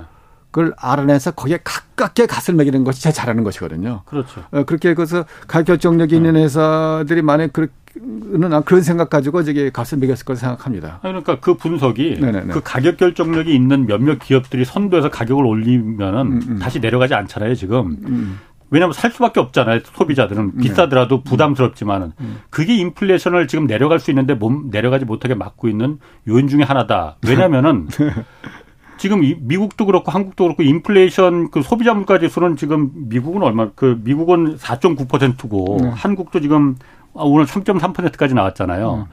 그걸 알아내서 거기에 가깝게 값을 매기는 것이 제일 잘하는 것이거든요. 그렇죠. 어, 그렇게 해서 가격 결정력이 있는 네. 회사들이 만약 그는 그런 생각 가지고 저기 값을 매겼을 거라 생각합니다. 그러니까 그 분석이 네네네. 그 가격 결정력이 있는 몇몇 기업들이 선도해서 가격을 올리면은 음, 음. 다시 내려가지 않잖아요, 지금. 음. 음. 왜냐하면 살 수밖에 없잖아요. 소비자들은 네. 비싸더라도 음. 부담스럽지만은 음. 그게 인플레이션을 지금 내려갈 수 있는데 몸 내려가지 못하게 막고 있는 요인 중에 하나다. 왜냐하면은 (laughs) 지금 미국도 그렇고 한국도 그렇고 인플레이션 그 소비자 물가 지수는 지금 미국은 얼마 그 미국은 4.9%고 네. 한국도 지금 아, 오늘 3.3%까지 나왔잖아요. 네.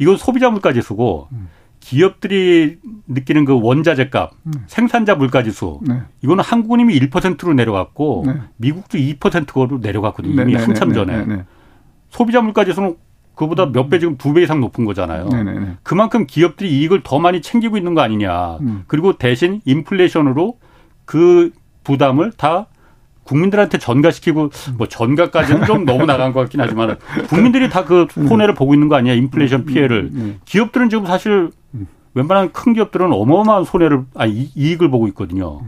이건 소비자 물가 지수고 음. 기업들이 느끼는 그 원자재 값, 음. 생산자 물가 지수 네. 이거는 한국은 이미 1%로 내려갔고 네. 미국도 2%로 내려갔거든요. 이미 네, 네, 한참 전에. 소비자 물가 지수는 그보다 몇 배 지금 두 배 이상 높은 거잖아요. 네네네. 그만큼 기업들이 이익을 더 많이 챙기고 있는 거 아니냐. 음. 그리고 대신 인플레이션으로 그 부담을 다 국민들한테 전가시키고 뭐 전가까지는 좀 너무 나간 것 같긴 하지만 국민들이 다 그 손해를 보고 있는 거 아니야 인플레이션 피해를 기업들은 지금 사실 웬만한 큰 기업들은 어마어마한 손해를 아니 이익을 보고 있거든요.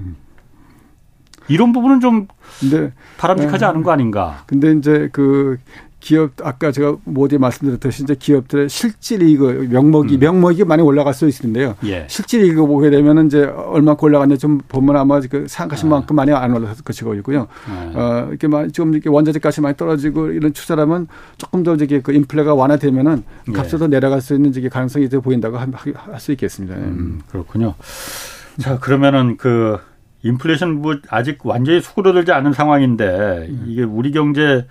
이런 부분은 좀 근데 바람직하지 네. 않은 거 아닌가? 근데 이제 그 기업 아까 제가 모두에 말씀드렸듯이 이제 기업들의 실질 이익 명목이 음. 명목이 많이 올라갈 수 있는데요. 예. 실질 이익을 보게 되면은 이제 얼마큼 올라갔냐 좀 보면 아마 그 생각하신 아. 만큼 많이 안 올라갔을 것이고 있고요. 아. 어 이렇게 좀 이렇게 원자재 값이 많이 떨어지고 이런 추세라면 조금 더 이게 그 인플레가 완화되면은 예. 값이 더 내려갈 수 있는 이게 가능성이 더 보인다고 할 수 있겠습니다. 음, 그렇군요. 자 그러면은 그 인플레이션 뭐 아직 완전히 수그러들지 않은 상황인데 음. 이게 우리 경제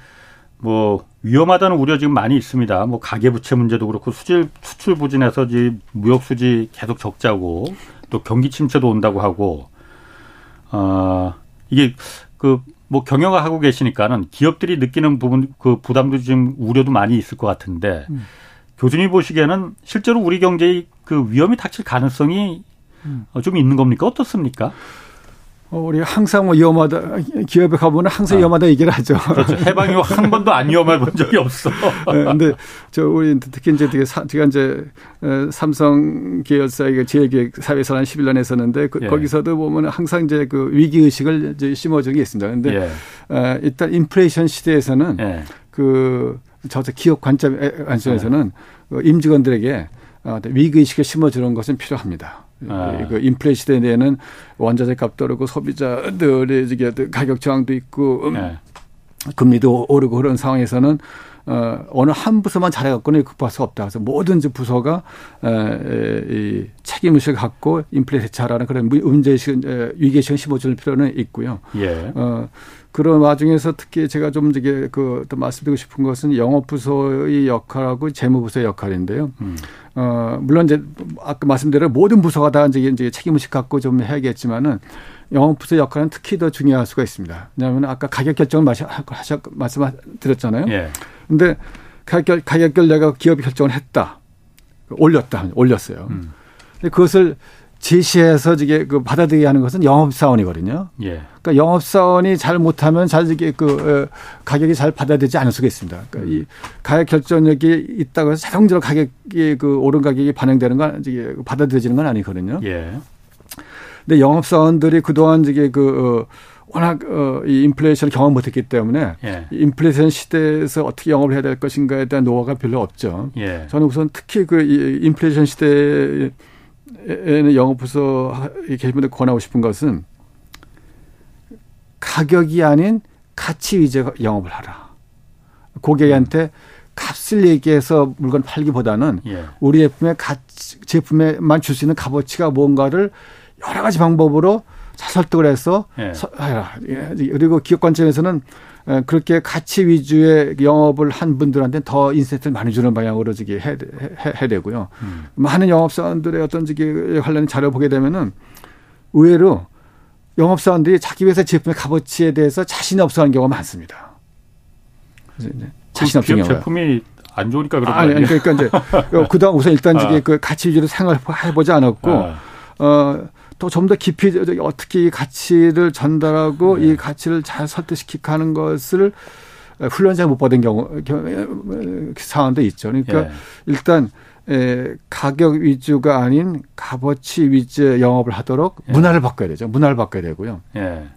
뭐 위험하다는 우려 지금 많이 있습니다. 뭐 가계 부채 문제도 그렇고 수질 수출 부진해서 지 무역 수지 계속 적자고 또 경기 침체도 온다고 하고 어 이게 그 뭐 경영을 하고 계시니까는 기업들이 느끼는 부분 그 부담도 지금 우려도 많이 있을 것 같은데 음. 교수님 보시기에는 실제로 우리 경제의 그 위험이 닥칠 가능성이 음. 좀 있는 겁니까 어떻습니까? 어, 우리 항상 뭐 위험하다 기업에 가보면 항상 아. 위험하다 얘기를 하죠. 그렇죠. 해방이 한 번도 안 위험해 본 적이 없어. (laughs) 네, 근데 저 우리 특히 이제 되게 사, 제가 이제 삼성 계열사의 제일기획 사회에서 한 11년 했었는데 그, 예. 거기서도 보면 항상 이제 그 위기 의식을 이제 심어주는 게 있습니다. 근데 예. 어, 일단 인플레이션 시대에서는 예. 그저 기업 관점 관점에서는 예. 임직원들에게 어, 위기 의식을 심어주는 것은 필요합니다. 아. 그 인플레 시대에는 원자재 값 떨어고 소비자들의 가격 저항도 있고 음, 네. 금리도 오르고 그런 상황에서는 어, 어느 한 부서만 잘해갖고는 극복할 수 없다. 그래서 모든 부서가 에, 이 책임의식을 갖고 인플레 대처하라는 그런 문제의식, 위기의식을 심어줄 필요는 있고요. 예. 어, 그런 와중에서 특히 제가 좀 이게 그또 말씀드리고 싶은 것은 영업부서의 역할하고 재무부서의 역할인데요. 음. 어, 물론 이제 아까 말씀드린 모든 부서가 다 이제, 이제 책임의식 갖고 좀 해야겠지만은 영업부서 역할은 특히 더 중요할 수가 있습니다. 왜냐하면 아까 가격 결정을 마셔, 하셨, 말씀드렸잖아요. 예. 근데 가격, 가격 결 내가 기업이 결정을 했다. 올렸다. 올렸어요. 음. 근데 그것을 제시해서 이게 그 받아들이게 하는 것은 영업사원이거든요. 예. 그러니까 영업사원이 잘 못하면 잘 이게 그 어, 가격이 잘 받아들이지 않을 수가 있습니다. 그러니까 음. 이 가격 결정력이 있다고 해서 자동적으로 가격이 그 오른 가격이 반영되는 건 이게 받아들여지는 건 아니거든요. 예. 근데 영업 사원들이 그동안 이게 그 어, 워낙 어, 이 인플레이션을 경험 못했기 때문에 예. 인플레이션 시대에서 어떻게 영업을 해야 될 것인가에 대한 노하우가 별로 없죠. 예. 저는 우선 특히 그 인플레이션 시대에 에는 영업부서 계신분들 권하고 싶은 것은 가격이 아닌 가치 위주 영업을 하라. 고객한테 값을 얘기해서 물건 팔기보다는 예. 우리 제품의 가치, 제품에만 줄 수 있는 값어치가 뭔가를 여러 가지 방법으로 잘 설득을 해서 예. 해라. 예. 그리고 기업 관점에서는 그렇게 가치 위주의 영업을 한 분들한테 더 인센트를 많이 주는 방향으로 저기 해, 해, 해 야 되고요. 음. 많은 영업사원들의 어떤 저기 관련 자료 보게 되면은 의외로 영업사원들이 자기 회사 제품의 값어치에 대해서 자신이 없어하는 경우가 많습니다. 자신 없는 경우. 제품이 안 좋으니까 그런 거아니 그러니까 이제 그다음 우선 일단 (laughs) 아. 그 가치 위주로 생각해 보지 않았고 아. 어. 또 좀 더 깊이 어떻게 이 가치를 전달하고 네. 이 가치를 잘 설득시키는 것을 훈련자 못 받은 경우 상황도 있죠. 그러니까 예. 일단 에, 가격 위주가 아닌 값어치 위주의 영업을 하도록 예. 문화를 바꿔야 되죠. 문화를 바꿔야 되고요. 예.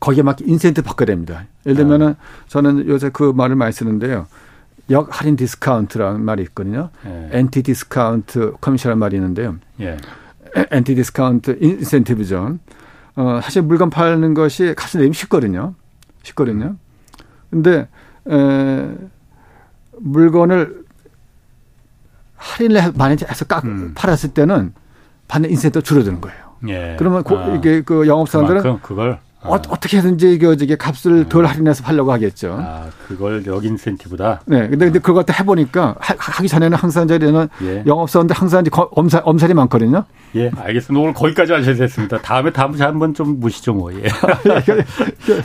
거기에 맞게 인센티브 바꿔야 됩니다. 예를 들면은 아. 저는 요새 그 말을 많이 쓰는데요. 역 할인 디스카운트라는 말이 있거든요. 예. anti discount commission이라는 말이 있는데요. 예. anti discount 인센티브죠. 어, 사실 물건 파는 것이 값을 내리면 쉽거든요. 쉽거든요. 근데, 에, 물건을 할인을 많이 해서 깎, 음. 팔았을 때는 받는 인센티브 줄어드는 거예요. 예. 그러면 아. 이게 그 영업사원들은 그걸 어, 떻게 해든지 이게 저게 값을 덜 할인해서 팔려고 하겠죠. 아, 그걸 역 인센티브다. 네. 근데 근데 그걸 또 해보니까 하, 기 전에는 항상 저희는 예. 영업사원들 항상 이제 엄살 엄살이 많거든요. 예, 알겠습니다. 오늘 거기까지 하셔야겠습니다. 다음에 다음에 한번 좀 무시죠 뭐. 예.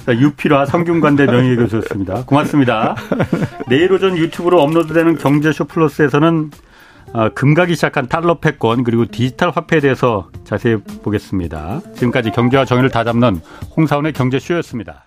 (laughs) 유필화 성균관대 명예교수였습니다. 고맙습니다. (laughs) 내일 오전 유튜브로 업로드되는 경제쇼 플러스에서는 어, 금가기 시작한 달러 패권 그리고 디지털 화폐에 대해서 자세히 보겠습니다. 지금까지 경제와 정의를 다잡는 홍사원의 경제쇼였습니다.